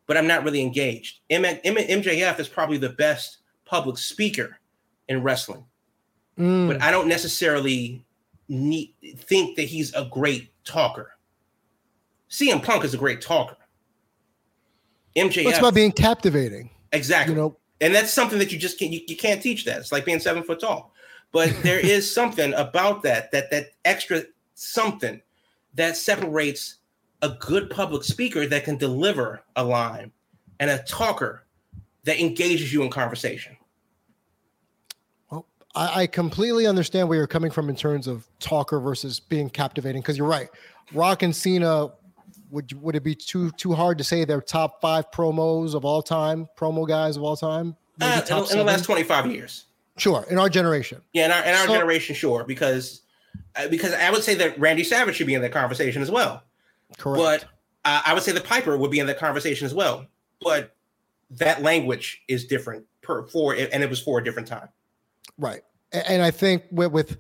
but I'm not really engaged. M- M- MJF is probably the best public speaker in wrestling, mm. but I don't necessarily need, think that he's a great talker. CM Punk is a great talker. MJF. It's about being captivating. Exactly. You know, and that's something that you just can't you, you can't teach that. It's like being seven foot tall. But there is something about that that that extra something that separates a good public speaker that can deliver a line and a talker that engages you in conversation. Well, I, I completely understand where you're coming from in terms of talker versus being captivating. Because you're right, Rock and Cena would would it be too too hard to say they're top five promos of all time, promo guys of all time? Uh, in, in, the last 25 years. Sure, in our generation. Yeah, in our, in our so, generation, sure, because uh, because I would say that Randy Savage should be in that conversation as well. Correct. But uh, I would say the Piper would be in the conversation as well. But that language is different per for and it was for a different time. Right. And I think with, with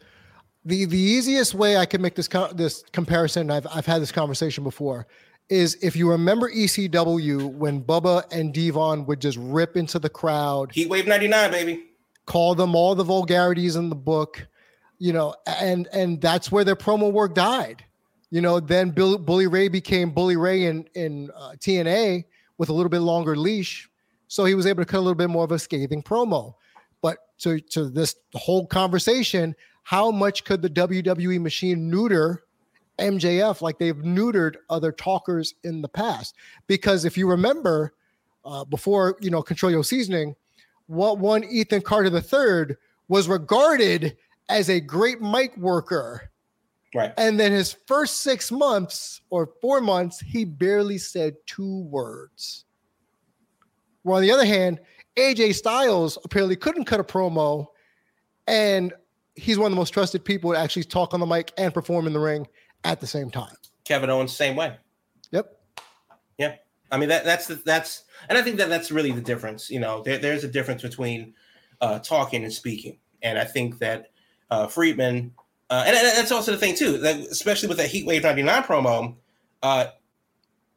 the the easiest way I can make this co- this comparison, I've I've had this conversation before, is if you remember ECW when Bubba and D-Von would just rip into the crowd. Heat Wave 99, baby. Call them all the vulgarities in the book, you know, and and that's where their promo work died. You know, then Bill, Bully Ray became Bully Ray in in uh, TNA with a little bit longer leash, so he was able to cut a little bit more of a scathing promo. But to to this whole conversation, how much could the WWE machine neuter MJF like they've neutered other talkers in the past? Because if you remember, uh, before you know Control Your Seasoning, what one Ethan Carter III was regarded as a great mic worker Right. And then his first six months or four months, he barely said two words. Well, on the other hand, AJ Styles apparently couldn't cut a promo. And he's one of the most trusted people to actually talk on the mic and perform in the ring at the same time. Kevin Owens, same way. Yep. Yeah. I mean that that's the, that's and I think that that's really the difference. You know, there, there's a difference between uh, talking and speaking, and I think that uh, Friedman, uh, and, and, that's also the thing too, that especially with that Heatwave '99 promo. Uh,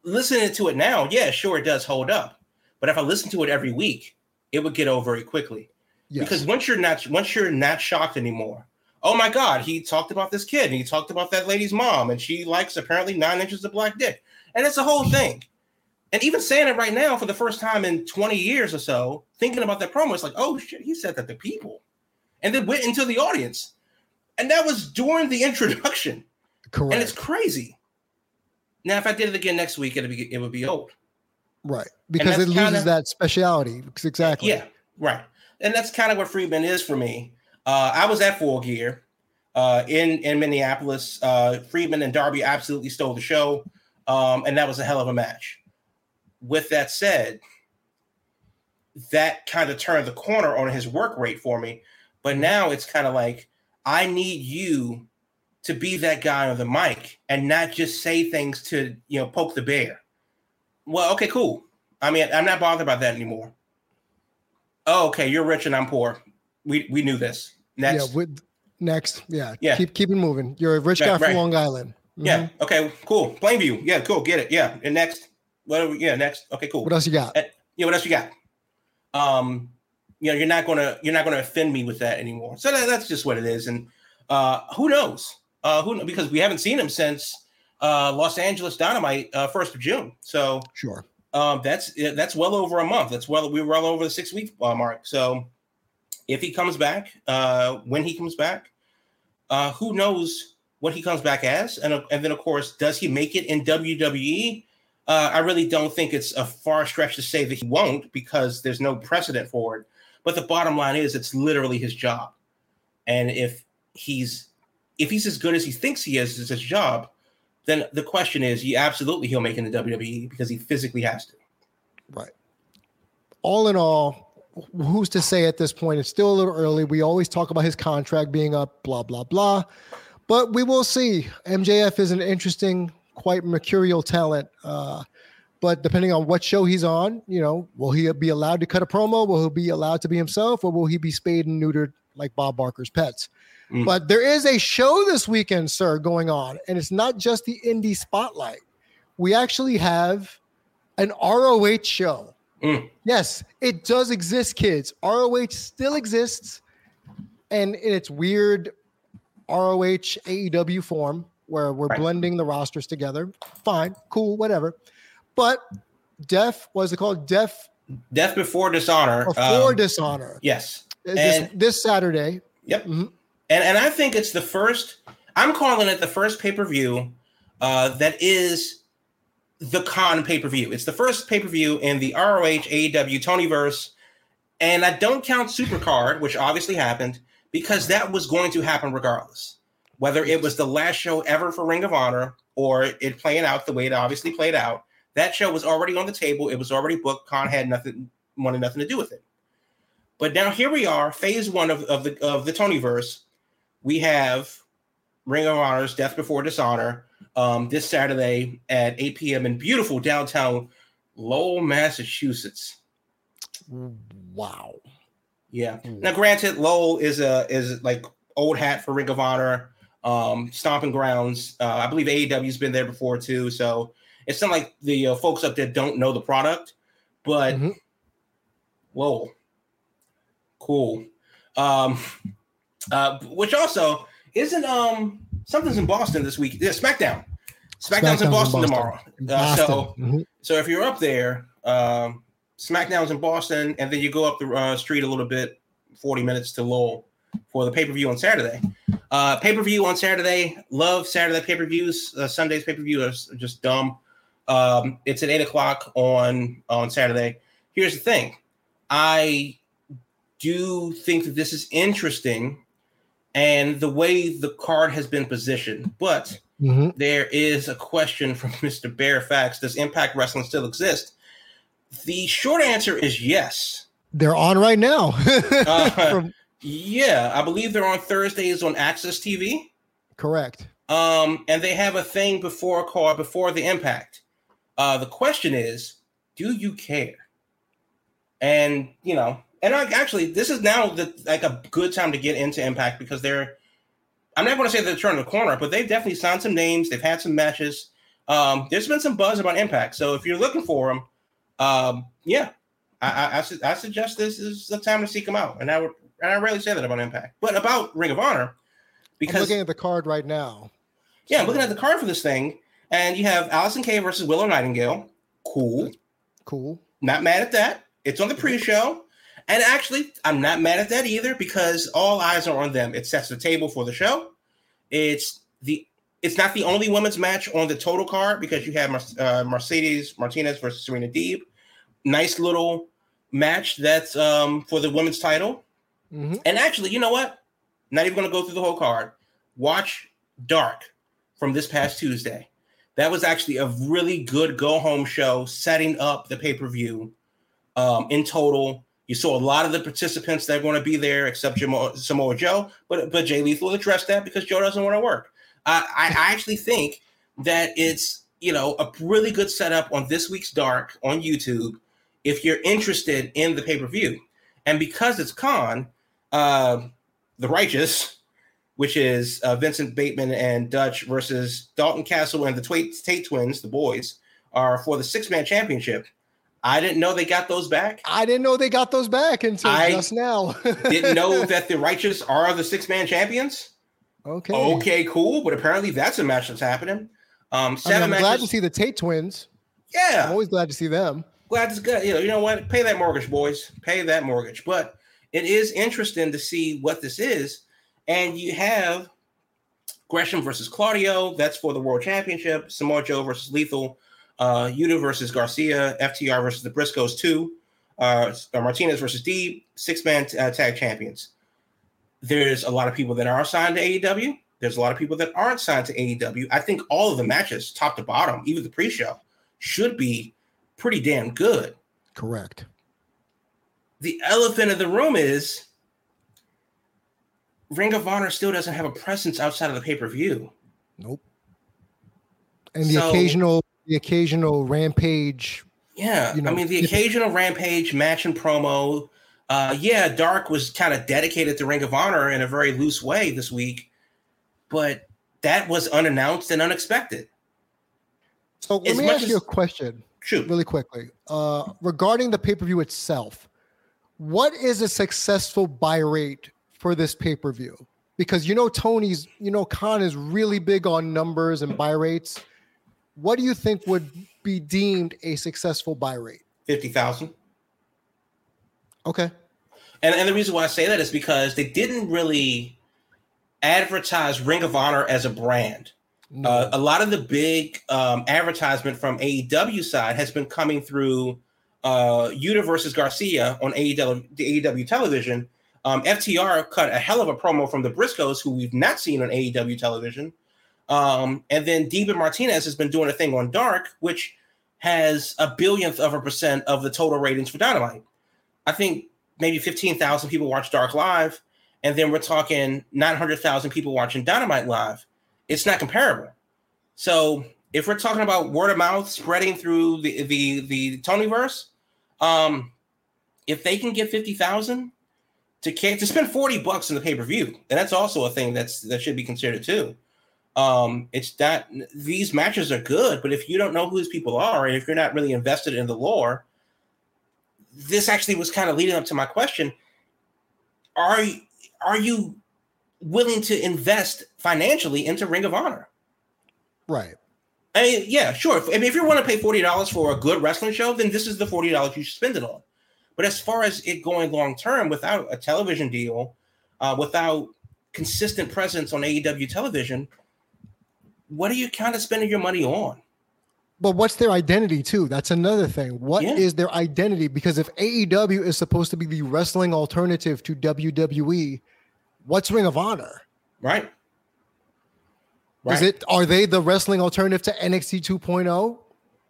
listening to it now, yeah, sure, it does hold up, but if I listen to it every week, it would get old very quickly. Yes. Because once you're not once you're not shocked anymore, oh my god, he talked about this kid, and he talked about that lady's mom, and she likes apparently nine inches of black dick, and it's a whole thing. And even saying it right now for the first time in 20 years or so, thinking about that promo, it's like, oh shit, he said that to people. And then went into the audience. And that was during the introduction. Correct. And it's crazy. Now, if I did it again next week, it'd be it would be old. Right. Because it loses kinda, that speciality. Exactly. Yeah, right. And that's kind of what Friedman is for me. Uh, I was at Full Gear uh, in, in Minneapolis. Uh, Friedman and Darby absolutely stole the show. Um, and that was a hell of a match with that said, that kind of turned the corner on his work rate for me. But now it's kind of like I need you to be that guy on the mic and not just say things to you know poke the bear. Well, okay, cool. I mean, I'm not bothered about that anymore. Oh, okay, you're rich and I'm poor. We we knew this. Next. Yeah, with, next. Yeah. Yeah. Keep keep it moving. You're a rich right, guy from right. Long Island. Mm-hmm. Yeah. Okay. Cool. Plainview. Yeah. Cool. Get it. Yeah. And next. What are we, yeah, next. Okay, cool. What else you got? Uh, yeah, what else you got? Um, you know, you're not gonna you're not gonna offend me with that anymore. So that, that's just what it is. And uh, who knows? Uh, who because we haven't seen him since uh, Los Angeles Dynamite uh, first of June. So sure. Um, that's that's well over a month. That's well we were well over the six week uh, mark. So if he comes back, uh, when he comes back, uh, who knows what he comes back as? And uh, and then of course, does he make it in WWE? Uh, I really don't think it's a far stretch to say that he won't because there's no precedent for it. But the bottom line is, it's literally his job, and if he's if he's as good as he thinks he is as his job, then the question is, he absolutely he'll make in the WWE because he physically has to. Right. All in all, who's to say at this point? It's still a little early. We always talk about his contract being up, blah blah blah, but we will see. MJF is an interesting quite mercurial talent. Uh, but depending on what show he's on, you know, will he be allowed to cut a promo? Will he be allowed to be himself, or will he be spayed and neutered like Bob Barker's pets? Mm. But there is a show this weekend, sir, going on, and it's not just the indie spotlight. We actually have an ROH show. Mm. Yes, it does exist, kids. ROH still exists, and in its weird ROH AEW form where we're right. blending the rosters together. Fine, cool, whatever. But Death, was it called? Death. Death before dishonor. Before um, dishonor. Yes. This, this Saturday. Yep. Mm-hmm. And and I think it's the first. I'm calling it the first pay per view uh, that is the con pay per view. It's the first pay per view in the ROH AEW Tonyverse, and I don't count Supercard, which obviously happened because that was going to happen regardless whether it was the last show ever for Ring of Honor or it playing out the way it obviously played out, that show was already on the table. It was already booked. Khan had nothing, wanted nothing to do with it. But now here we are, phase one of, of the of the Tonyverse. We have Ring of Honor's Death Before Dishonor um, this Saturday at 8 p.m. in beautiful downtown Lowell, Massachusetts. Wow. Yeah. Now, granted, Lowell is a is like old hat for Ring of Honor um, stomping grounds. Uh, I believe AEW's been there before too, so it's not like the uh, folks up there don't know the product. But mm-hmm. whoa, cool. Um, uh, which also isn't um something's in Boston this week. Yeah, SmackDown. SmackDown's, SmackDown's in, Boston in Boston tomorrow. In uh, so mm-hmm. so if you're up there, um, SmackDown's in Boston, and then you go up the uh, street a little bit, forty minutes to Lowell for the pay per view on Saturday. Uh, pay per view on Saturday. Love Saturday pay per views. Uh, Sunday's pay per view is just dumb. Um, it's at eight o'clock on on Saturday. Here's the thing, I do think that this is interesting, and the way the card has been positioned. But mm-hmm. there is a question from Mister Fax: Does Impact Wrestling still exist? The short answer is yes. They're on right now. uh, from- Yeah, I believe they're on Thursdays on AXS TV. Correct. Um, and they have a thing before called before the impact. Uh, the question is, do you care? And you know, and I, actually, this is now the like a good time to get into Impact because they're. I'm not going to say they're turning the corner, but they've definitely signed some names. They've had some matches. Um, there's been some buzz about Impact, so if you're looking for them, um, yeah, I, I, I, su- I suggest this is the time to seek them out. And I would, and I rarely say that about Impact, but about Ring of Honor, because I'm looking at the card right now. Yeah, I'm looking at the card for this thing, and you have Allysin Kay versus Willow Nightingale. Cool, cool. Not mad at that. It's on the pre-show. And actually, I'm not mad at that either because all eyes are on them. It sets the table for the show. It's the it's not the only women's match on the total card because you have uh, Mercedes Martinez versus Serena Deeb. Nice little match that's um, for the women's title. Mm-hmm. And actually, you know what? Not even going to go through the whole card. Watch Dark from this past Tuesday. That was actually a really good go home show setting up the pay per view. Um, in total, you saw a lot of the participants that are going to be there, except Samoa Joe, but but Jay Lethal addressed that because Joe doesn't want to work. I, I actually think that it's you know a really good setup on this week's Dark on YouTube if you're interested in the pay per view, and because it's Kaun, uh, the Righteous, which is uh, Vincent Bateman and Dutch versus Dalton Castle and the Tate twins, the boys, are for the six man championship. I didn't know they got those back. I didn't know they got those back until I just now. didn't know that the Righteous are the six man champions. Okay. Okay, cool. But apparently that's a match that's happening. Um, seven I am glad to see the Tate twins. Yeah. I'm always glad to see them. Glad it's good. You know, you know what? Pay that mortgage, boys. Pay that mortgage. But it is interesting to see what this is. And you have Gresham versus Claudio. That's for the world championship. Samoa Joe versus Lethal uh, Yuta versus Garcia, FTR versus the Briscoes, two, uh, Martinez versus D, six man uh, tag champions. There's a lot of people that are signed to AEW. There's a lot of people that aren't signed to AEW. I think all of the matches, top to bottom, even the pre show, should be pretty damn good. Correct. The elephant in the room is Ring of Honor still doesn't have a presence outside of the pay per view. Nope. And the so, occasional the occasional rampage. Yeah, you know, I mean the occasional rampage match and promo. Uh, yeah, Dark was kind of dedicated to Ring of Honor in a very loose way this week, but that was unannounced and unexpected. So let as me ask as, you a question, shoot, really quickly, uh, regarding the pay per view itself. What is a successful buy rate for this pay per view? Because you know Tony's, you know Khan is really big on numbers and buy rates what do you think would be deemed a successful buy rate? 50,000. Okay. And, and the reason why I say that is because they didn't really advertise Ring of Honor as a brand. No. Uh, a lot of the big um, advertisement from AEW side has been coming through uh, Yuta versus Garcia on AEW, the AEW television. Um, FTR cut a hell of a promo from the Briscoes, who we've not seen on AEW television. Um, and then Deeb Martinez has been doing a thing on Dark, which has a billionth of a percent of the total ratings for Dynamite. I think maybe 15,000 people watch Dark live, and then we're talking 900,000 people watching Dynamite live. It's not comparable. So if we're talking about word of mouth spreading through the the the Tonyverse, um, if they can get 50,000 to to spend 40 bucks in the pay per view, and that's also a thing that's that should be considered too. Um, it's that these matches are good, but if you don't know who these people are, and if you're not really invested in the lore, this actually was kind of leading up to my question: Are are you willing to invest financially into Ring of Honor? Right. I mean, yeah, sure. I mean, if you want to pay forty dollars for a good wrestling show, then this is the forty dollars you should spend it on. But as far as it going long term, without a television deal, uh, without consistent presence on AEW television, what are you kind of spending your money on? But what's their identity too? That's another thing. What yeah. is their identity? Because if AEW is supposed to be the wrestling alternative to WWE, what's Ring of Honor? Right. right. Is it are they the wrestling alternative to NXT 2.0?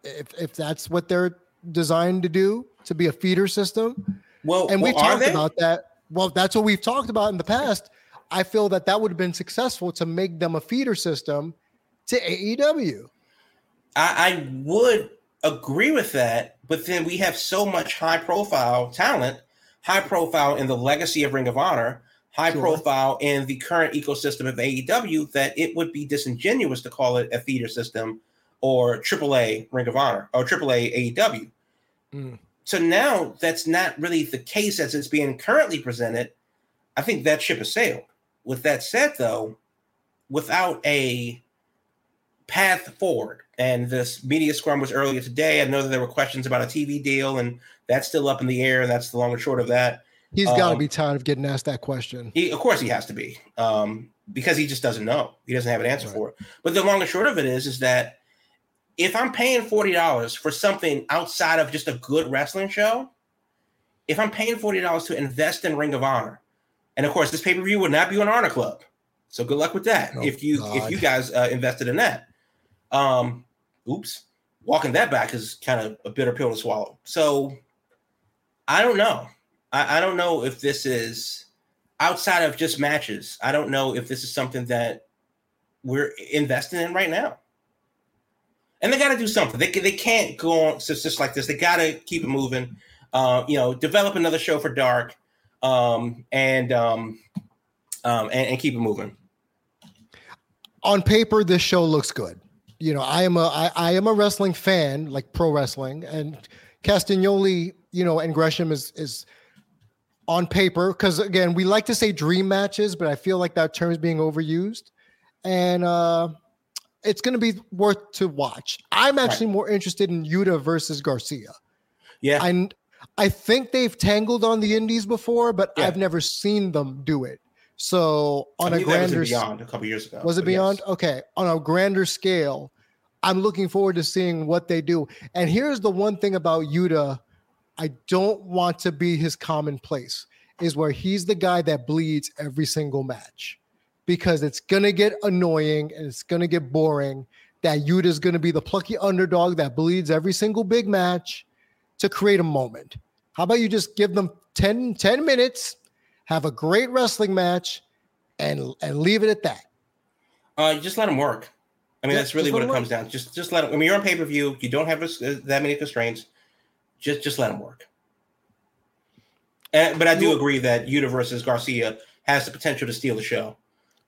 If if that's what they're designed to do, to be a feeder system. Well, and we well, talked about that. Well, that's what we've talked about in the past. I feel that that would have been successful to make them a feeder system to AEW. I, I would agree with that, but then we have so much high profile talent, high profile in the legacy of Ring of Honor, high sure. profile in the current ecosystem of AEW that it would be disingenuous to call it a feeder system or AAA Ring of Honor or AAA AEW. Mm. So now that's not really the case as it's being currently presented. I think that ship has sailed. With that said, though, without a path forward, and this media scrum was earlier today. I know that there were questions about a TV deal, and that's still up in the air, and that's the long and short of that. He's got to um, be tired of getting asked that question. He, of course, he has to be, um, because he just doesn't know. He doesn't have an answer right. for it. But the long and short of it is, is that if I'm paying forty dollars for something outside of just a good wrestling show, if I'm paying forty dollars to invest in Ring of Honor, and of course, this pay per view would not be on Honor Club, so good luck with that. Oh, if you God. if you guys uh, invested in that, um, oops, walking that back is kind of a bitter pill to swallow. So I don't know. I, I don't know if this is outside of just matches. I don't know if this is something that we're investing in right now. And they got to do something. They, they can't go on just, just like this. They got to keep it moving. Uh, you know, develop another show for Dark, um, and, um, um, and and keep it moving. On paper, this show looks good you know, I am a I, I am a wrestling fan, like pro wrestling, and Castagnoli, you know, and Gresham is is on paper because again, we like to say dream matches, but I feel like that term is being overused, and uh, it's going to be worth to watch. I'm actually right. more interested in Yuta versus Garcia. Yeah, and I think they've tangled on the Indies before, but yeah. I've never seen them do it. So on a grander beyond a couple years ago. Was it beyond? Yes. Okay. On a grander scale, I'm looking forward to seeing what they do. And here's the one thing about Yuta I don't want to be his commonplace is where he's the guy that bleeds every single match because it's going to get annoying and it's going to get boring that Yuta's going to be the plucky underdog that bleeds every single big match to create a moment. How about you just give them 10, 10 minutes have a great wrestling match, and and leave it at that. Uh, just let them work. I mean, yeah, that's really what it work. comes down. Just just let them. I mean, you're on pay per view. You don't have uh, that many constraints. Just just let them work. And, but I do agree that Yuta versus Garcia has the potential to steal the show.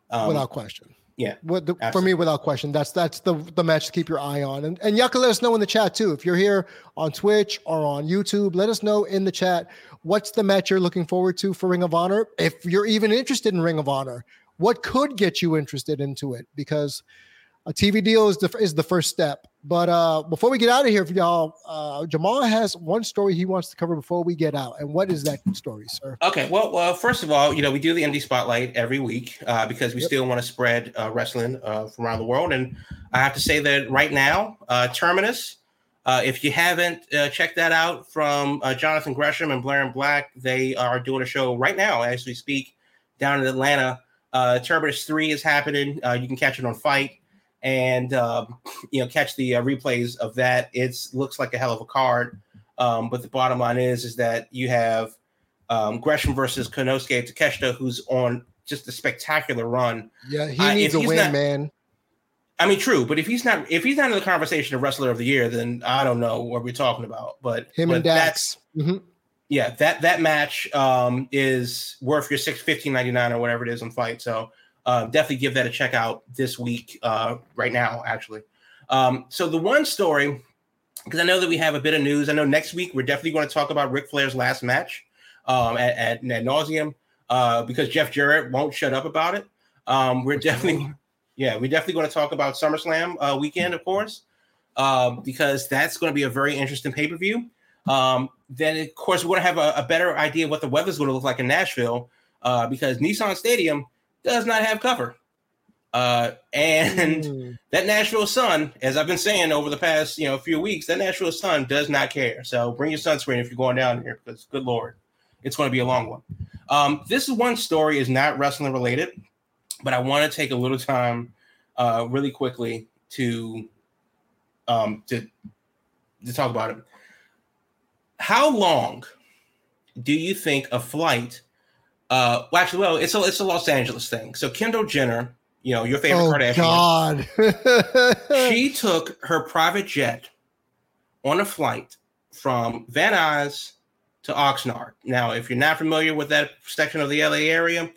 Um, without question. Yeah. The, for me, without question, that's that's the the match to keep your eye on. And and y'all can let us know in the chat too. If you're here on Twitch or on YouTube, let us know in the chat what's the match you're looking forward to for Ring of Honor. If you're even interested in Ring of Honor, what could get you interested into it? Because a TV deal is the is the first step. But uh, before we get out of here, for y'all, uh, Jamal has one story he wants to cover before we get out. And what is that story, sir? Okay. Well, well, first of all, you know we do the indie spotlight every week uh, because we yep. still want to spread uh, wrestling uh, from around the world. And I have to say that right now, uh, Terminus. if you haven't checked that out from Jonathan Gresham and Blair and Black, they are doing a show right now as we speak down in Atlanta. Terminus Three is happening. you can catch it on FITE and um, you know catch the uh, replays of that. It looks like a hell of a card, um, but the bottom line is is that you have um, Gresham versus Konosuke Takeshita, who's on just a spectacular run. Yeah, he uh, needs a win, not, man. I mean, true, but if he's not if he's not in the conversation of wrestler of the year, then I don't know what we're talking about. But him but and Dax. Mm-hmm. Yeah, that that match um, is worth your six fifteen ninety nine or whatever it is on FITE. So uh, definitely give that a check out this week, uh, right now, actually. Um, so the one story, because I know that we have a bit of news. I know next week we're definitely going to talk about Ric Flair's last match um, at, at, at nauseum uh, because Jeff Jarrett won't shut up about it. Um, we're definitely, yeah, we're definitely going to talk about SummerSlam uh, weekend, of course, um, because that's going to be a very interesting pay per view. Um, then, of course, we're going to have a, a, better idea of what the weather's going to look like in Nashville uh, because Nissan Stadium does not have cover. Uh, and mm. that Nashville sun, as I've been saying over the past you know few weeks, that Nashville sun does not care. So bring your sunscreen if you're going down here, because good lord, it's going to be a long one. Um, this is one story is not wrestling related, but I want to take a little time, uh, really quickly to, um, to, to talk about it. How long do you think a flight Uh, well, actually, well, it's a it's a Los Angeles thing. So Kendall Jenner, you know, your favorite oh, Kardashian, God. she took her private jet on a flight from Van Nuys to Oxnard. Now, if you're not familiar with that section of the LA area,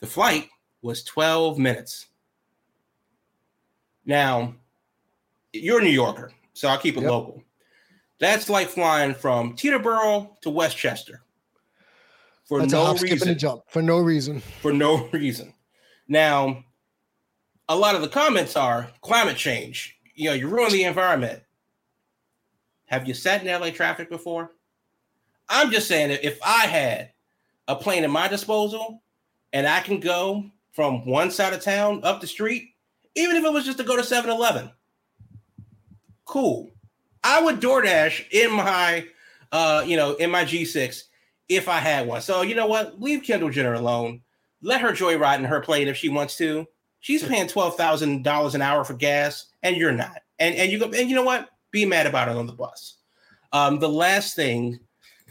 the flight was 12 minutes. Now, you're a New Yorker, so I'll keep it yep. local. That's like flying from Teterboro to Westchester for That's no reason. jump for no reason. For no reason. Now, a lot of the comments are climate change. You know, you ruin the environment. Have you sat in LA traffic before? I'm just saying that if I had a plane at my disposal and I can go from one side of town up the street, even if it was just to go to 7 Eleven, cool. I would DoorDash in my, uh, you know, in my G6 if I had one. So you know what? Leave Kendall Jenner alone. Let her joyride in her plane if she wants to. She's paying twelve thousand dollars an hour for gas, and you're not. And and you go and you know what? Be mad about it on the bus. Um, the last thing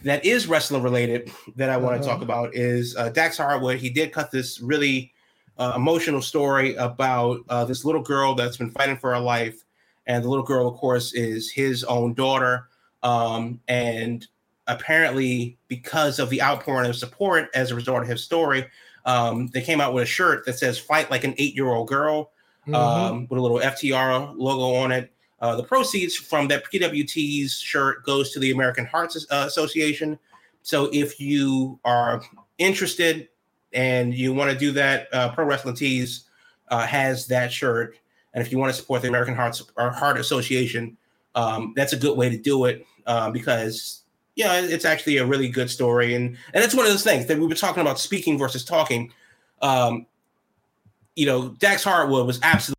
that is wrestling related that I want to uh-huh. talk about is uh, Dax Harwood. He did cut this really uh, emotional story about uh, this little girl that's been fighting for her life, and the little girl, of course, is his own daughter. Um, and apparently, because of the outpouring of support as a result of his story, um, they came out with a shirt that says "Fight like an eight-year-old girl" mm-hmm. um, with a little FTR logo on it. Uh, the proceeds from that PWT's shirt goes to the American Heart uh, Association. So if you are interested and you want to do that, uh, Pro Wrestling Tees uh, has that shirt. And if you want to support the American Heart, Heart Association, um, that's a good way to do it uh, because yeah, it's actually a really good story, and and it's one of those things that we were talking about speaking versus talking. Um, you know, Dax Harwood was absolutely